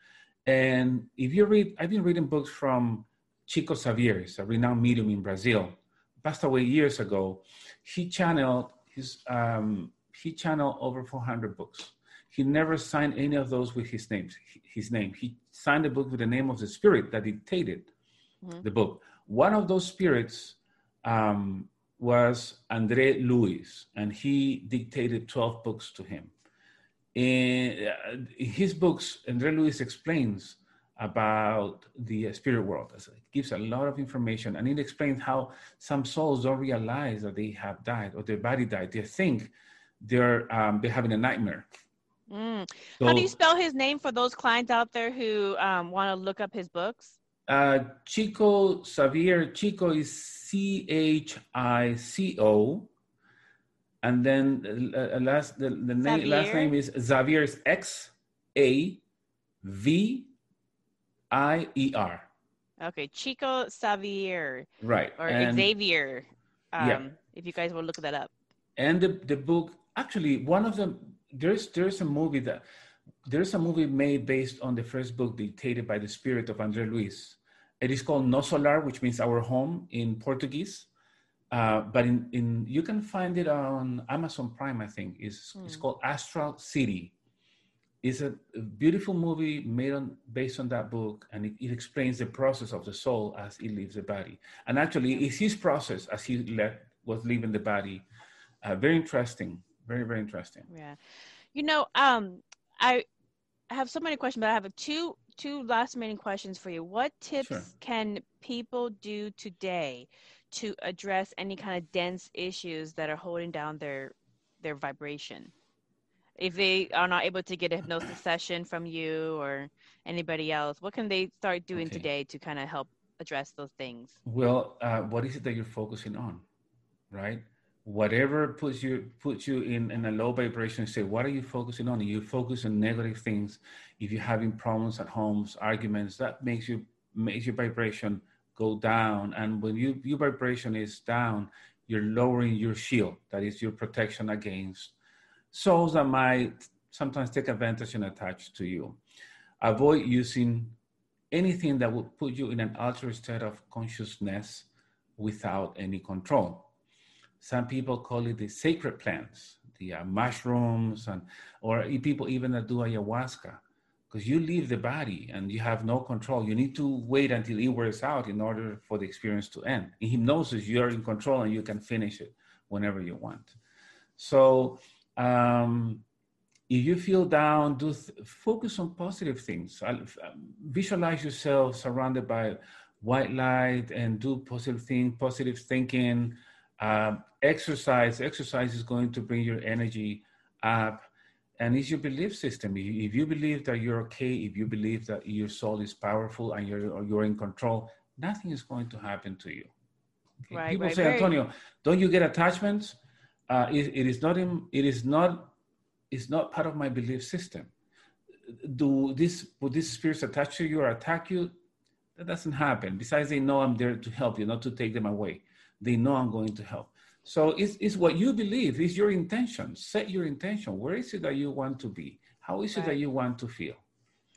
And if you read i've been reading books from Chico Xavier is a renowned medium in Brazil, passed away years ago. He channeled his um, he channeled over 400 books. He never signed any of those with his name. His name. He signed the book with the name of the spirit that dictated mm-hmm. the book. One of those spirits um, was Andre Luiz, and he dictated 12 books to him. In uh, his books, Andre Luiz explains about the spirit world. It gives a lot of information, and it explains how some souls don't realize that they have died or their body died. They think they're um, they're having a nightmare. Mm. So, how do you spell his name for those clients out there who um, want to look up his books? Uh, Chico Xavier. Chico is C H I C O, and then uh, last the, the name last name is Xavier's X A V I E R. Okay, Chico Xavier. Right. Or and, Xavier. Um, yeah. If you guys will look that up. And the, the book, actually, one of them, there's there's a movie that there's a movie made based on the first book dictated by the spirit of Andre Luiz. It is called Nosso Lar, which means our home in Portuguese. Uh, but in, in you can find it on Amazon Prime, I think. It's, mm. it's hmm. called Astral City. It's a, beautiful movie made on based on that book, and it, it, explains the process of the soul as it leaves the body. And actually, it's his process as he left was leaving the body. Uh, very interesting. Very very interesting. Yeah, you know, um, I have so many questions, but I have two two last remaining questions for you. What tips sure. can people do today to address any kind of dense issues that are holding down their their vibration? If they are not able to get a hypnosis session from you or anybody else, what can they start doing okay. today to kind of help address those things? Well, uh, what is it that you're focusing on, right? whatever puts you puts you in, in a low vibration say what are you focusing on you focus on negative things if you're having problems at homes arguments that makes you makes your vibration go down and when you your vibration is down you're lowering your shield that is your protection against souls that might sometimes take advantage and attach to you avoid using anything that would put you in an altered state of consciousness without any control some people call it the sacred plants, the uh, mushrooms, and or people even that do ayahuasca, because you leave the body and you have no control. You need to wait until it wears out in order for the experience to end. In hypnosis, you are in control and you can finish it whenever you want. So um, if you feel down, do th- focus on positive things. visualize yourself surrounded by white light and do positive thing, positive thinking. Uh, exercise, exercise is going to bring your energy up. And it's your belief system. If you believe that you're okay, if you believe that your soul is powerful and you're, you're in control, nothing is going to happen to you. Okay? Right, People right, say, Antonio, don't you get attachments? Uh, it, it is not in, it is not it's not part of my belief system. Do this would these spirits attach to you or attack you? That doesn't happen. Besides, they know I'm there to help you, not to take them away. They know I'm going to help. So it's, it's what you believe, it's your intention. Set your intention. Where is it that you want to be? How is right. it that you want to feel?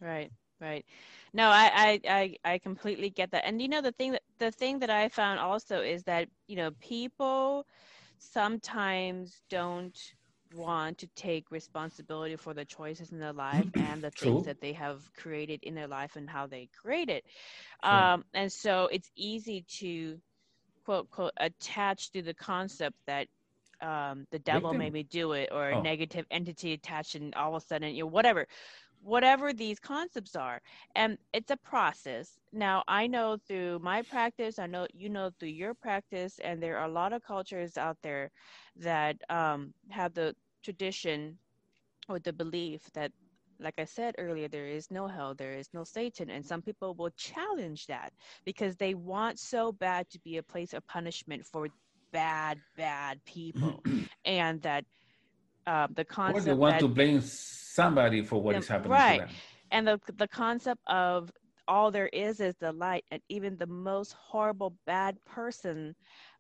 Right, right. No, I, I, I completely get that. And you know, the thing that the thing that I found also is that, you know, people sometimes don't want to take responsibility for the choices in their life and the things that they have created in their life and how they create it. Um, and so it's easy to quote quote attach to the concept that um, the devil made me do it or oh. a negative entity attached and all of a sudden you know whatever whatever these concepts are and it's a process now i know through my practice i know you know through your practice and there are a lot of cultures out there that um, have the tradition or the belief that like I said earlier, there is no hell, there is no Satan. And some people will challenge that because they want so bad to be a place of punishment for bad, bad people. and that uh, the concept. Or they want that, to blame somebody for what is happening right. to them. And the, the concept of all there is is the light, and even the most horrible, bad person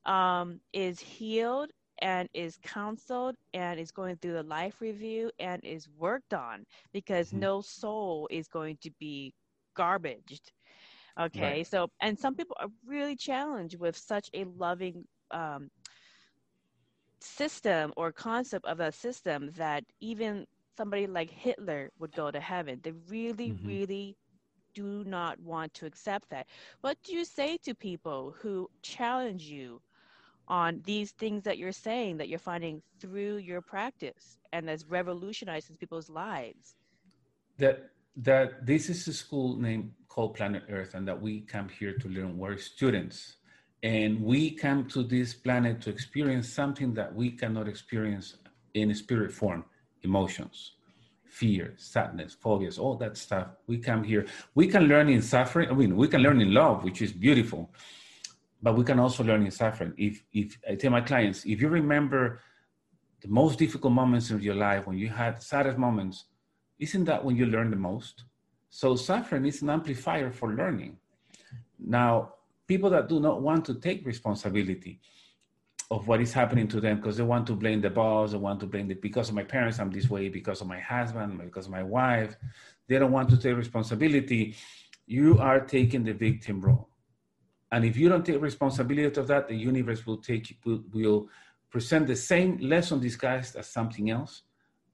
um, is healed and is counseled and is going through the life review and is worked on because mm-hmm. no soul is going to be garbaged okay right. so and some people are really challenged with such a loving um, system or concept of a system that even somebody like hitler would go to heaven. They really mm-hmm. really do not want to accept that. What do you say to people who challenge you on these things that you're saying that you're finding through your practice and that's revolutionizing people's lives? That that this is a school named called planet earth and that we come here to learn. We're students and we come to this planet to experience something that we cannot experience in spirit form emotions fear sadness phobias all that stuff we come here we can learn in suffering i mean we can learn in love which is beautiful but we can also learn in suffering. If, if I tell my clients, if you remember the most difficult moments of your life, when you had saddest moments, isn't that when you learn the most? So suffering is an amplifier for learning. Now, people that do not want to take responsibility of what is happening to them because they want to blame the boss, they want to blame the because of my parents, I'm this way, because of my husband, because of my wife, they don't want to take responsibility. You are taking the victim role and if you don't take responsibility of that, the universe will take will, will present the same lesson disguised as something else,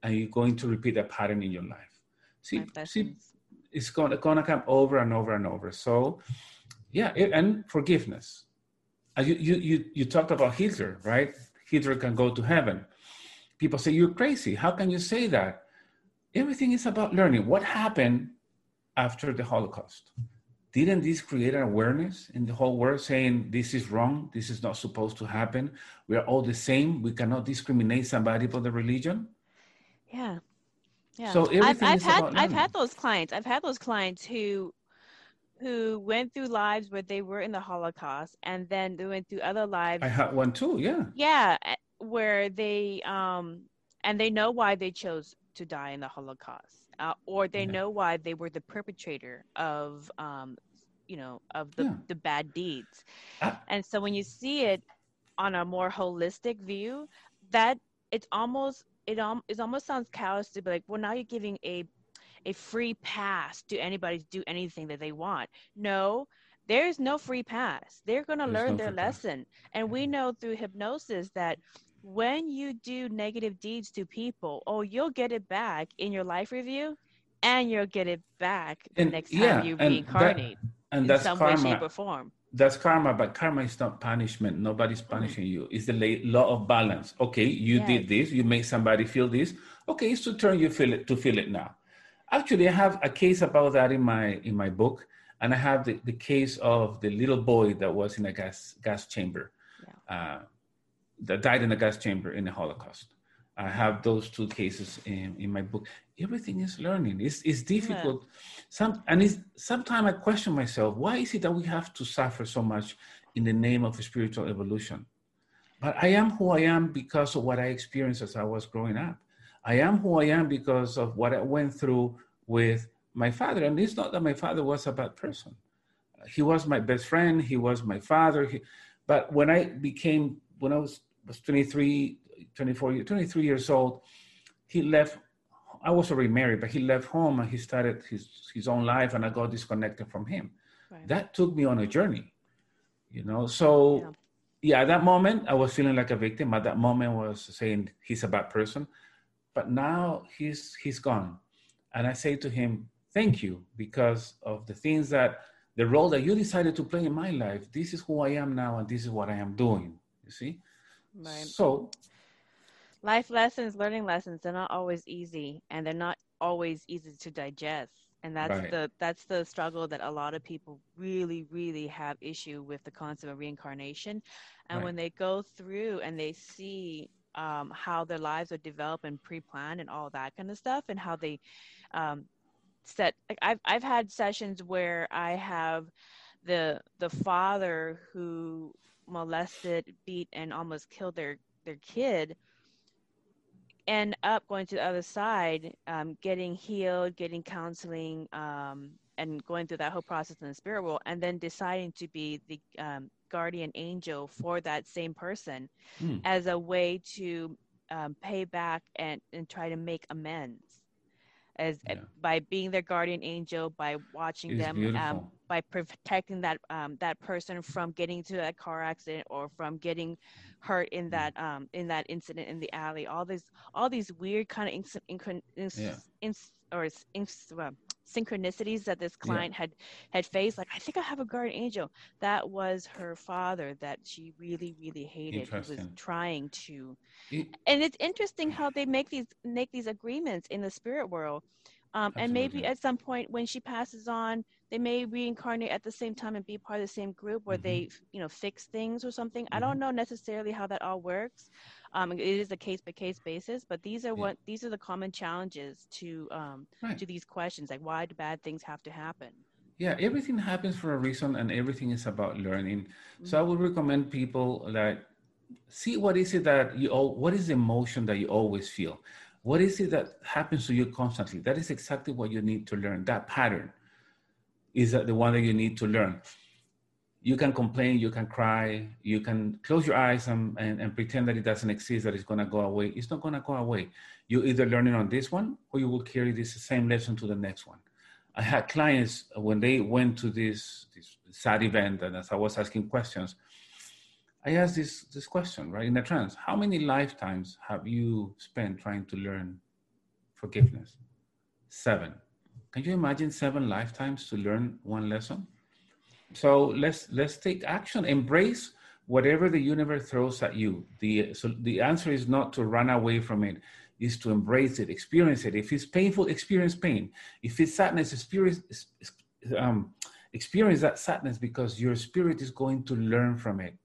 and you're going to repeat that pattern in your life. See, see it's gonna, gonna come over and over and over. So, yeah, it, and forgiveness. Uh, you, you, you, you talked about Hitler, right? Hitler can go to heaven. People say, You're crazy. How can you say that? Everything is about learning. What happened after the Holocaust? didn't this create an awareness in the whole world saying this is wrong this is not supposed to happen we are all the same we cannot discriminate somebody for the religion yeah yeah so I've, I've had i've had those clients i've had those clients who who went through lives where they were in the holocaust and then they went through other lives i had one too yeah yeah where they um and they know why they chose to die in the holocaust uh, or they yeah. know why they were the perpetrator of um, you know of the, yeah. the bad deeds uh, and so when you see it on a more holistic view that it's almost it, um, it almost sounds callous to be like well now you're giving a a free pass to anybody to do anything that they want no there's no free pass they're going to learn no their lesson pass. and we know through hypnosis that when you do negative deeds to people, oh, you'll get it back in your life review and you'll get it back the and, next time yeah, you reincarnate that, and in that's some karma. way, shape, or form. That's karma, but karma is not punishment. Nobody's mm. punishing mm. you. It's the law of balance. Okay, you yes. did this, you made somebody feel this. Okay, it's to turn you feel it to feel it now. Actually, I have a case about that in my in my book, and I have the, the case of the little boy that was in a gas gas chamber. Yeah. Uh, that died in a gas chamber in the Holocaust. I have those two cases in, in my book. Everything is learning. It's, it's difficult. Yeah. Some and it's sometimes I question myself, why is it that we have to suffer so much in the name of spiritual evolution? But I am who I am because of what I experienced as I was growing up. I am who I am because of what I went through with my father. And it's not that my father was a bad person. He was my best friend. He was my father. He, but when I became when I was, was 23, 24, 23 years old, he left. I was already married, but he left home and he started his, his own life, and I got disconnected from him. Right. That took me on a journey, you know. So, yeah. yeah, at that moment, I was feeling like a victim. At that moment, I was saying he's a bad person, but now he's he's gone, and I say to him, "Thank you," because of the things that the role that you decided to play in my life. This is who I am now, and this is what I am doing. You see? Right. So life lessons, learning lessons, they're not always easy and they're not always easy to digest. And that's right. the that's the struggle that a lot of people really, really have issue with the concept of reincarnation. And right. when they go through and they see um, how their lives are developed and pre-planned and all that kind of stuff, and how they um, set. Like I've I've had sessions where I have the the father who molested, beat, and almost killed their their kid end up going to the other side, um, getting healed, getting counseling, um, and going through that whole process in the spirit world, and then deciding to be the um, guardian angel for that same person mm. as a way to um, pay back and, and try to make amends as yeah. by being their guardian angel, by watching them, um, by protecting that um, that person from getting into that car accident or from getting hurt in that um, in that incident in the alley. All these all these weird kind of inc- inc- inc- yeah. or inc- synchronicities that this client yeah. had had faced like i think i have a guardian angel that was her father that she really really hated he was trying to it, and it's interesting how they make these make these agreements in the spirit world um, and maybe at some point when she passes on they may reincarnate at the same time and be part of the same group where mm-hmm. they you know fix things or something mm-hmm. i don't mm-hmm. know necessarily how that all works um, it is a case by case basis but these are yeah. what these are the common challenges to um, right. to these questions like why do bad things have to happen yeah everything happens for a reason and everything is about learning mm-hmm. so i would recommend people that see what is it that you all what is the emotion that you always feel what is it that happens to you constantly that is exactly what you need to learn that pattern is the one that you need to learn. You can complain, you can cry, you can close your eyes and, and, and pretend that it doesn't exist, that it's gonna go away. It's not gonna go away. You either learn it on this one or you will carry this same lesson to the next one. I had clients when they went to this, this sad event, and as I was asking questions, I asked this, this question, right, in a trance How many lifetimes have you spent trying to learn forgiveness? Seven. Can you imagine seven lifetimes to learn one lesson? So let's let's take action. Embrace whatever the universe throws at you. The so the answer is not to run away from it, is to embrace it, experience it. If it's painful, experience pain. If it's sadness, experience um, experience that sadness because your spirit is going to learn from it.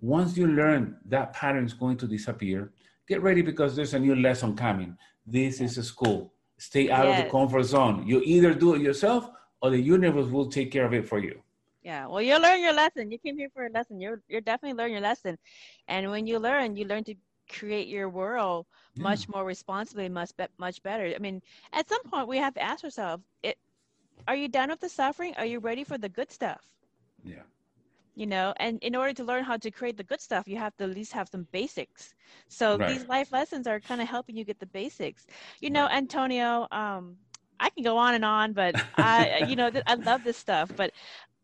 Once you learn that pattern is going to disappear, get ready because there's a new lesson coming. This is a school. Stay out yes. of the comfort zone. You either do it yourself or the universe will take care of it for you. Yeah, well, you learn your lesson. You came here for a lesson. You're you're definitely learning your lesson, and when you learn, you learn to create your world yeah. much more responsibly, much be- much better. I mean, at some point, we have to ask ourselves: it, Are you done with the suffering? Are you ready for the good stuff? Yeah you know and in order to learn how to create the good stuff you have to at least have some basics so right. these life lessons are kind of helping you get the basics you know right. antonio um i can go on and on but i you know th- i love this stuff but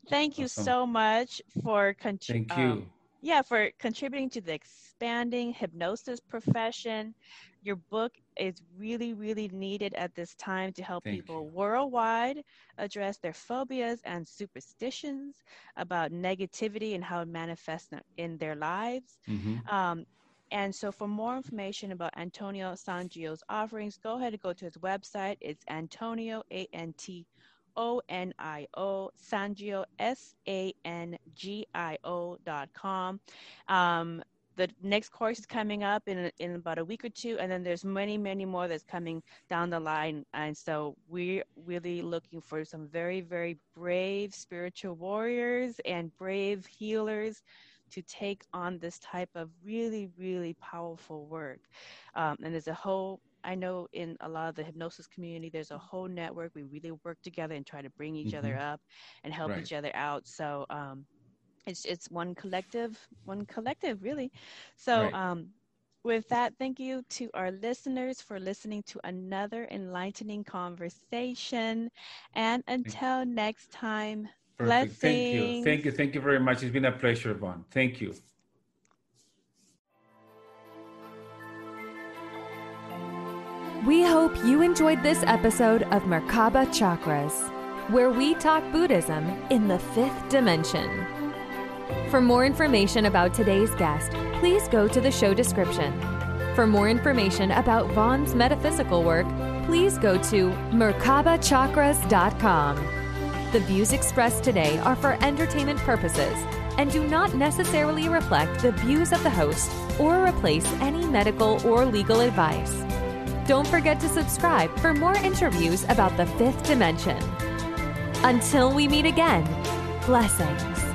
thank you awesome. so much for thank you um, yeah for contributing to the expanding hypnosis profession your book is really, really needed at this time to help Thank people you. worldwide address their phobias and superstitions about negativity and how it manifests in their lives. Mm-hmm. Um, and so, for more information about Antonio Sangio's offerings, go ahead and go to his website. It's Antonio, A N T O N I O, Sangio, S A N G I O dot com. Um, the next course is coming up in, in about a week or two and then there's many many more that's coming down the line and so we're really looking for some very very brave spiritual warriors and brave healers to take on this type of really really powerful work um, and there's a whole I know in a lot of the hypnosis community, there's a whole network. We really work together and try to bring each mm-hmm. other up and help right. each other out. So um, it's it's one collective one collective really so right. um with that thank you to our listeners for listening to another enlightening conversation and until next time Perfect. Thank you. Thank you. Thank you very much. It's been a pleasure, Vaughn. Thank you. We hope you enjoyed this episode of Merkaba Chakras, where we talk Buddhism in the fifth dimension. For more information about today's guest, please go to the show description. For more information about Vaughn's metaphysical work, please go to merkabachakras.com. The views expressed today are for entertainment purposes and do not necessarily reflect the views of the host or replace any medical or legal advice. Don't forget to subscribe for more interviews about the fifth dimension. Until we meet again, blessings.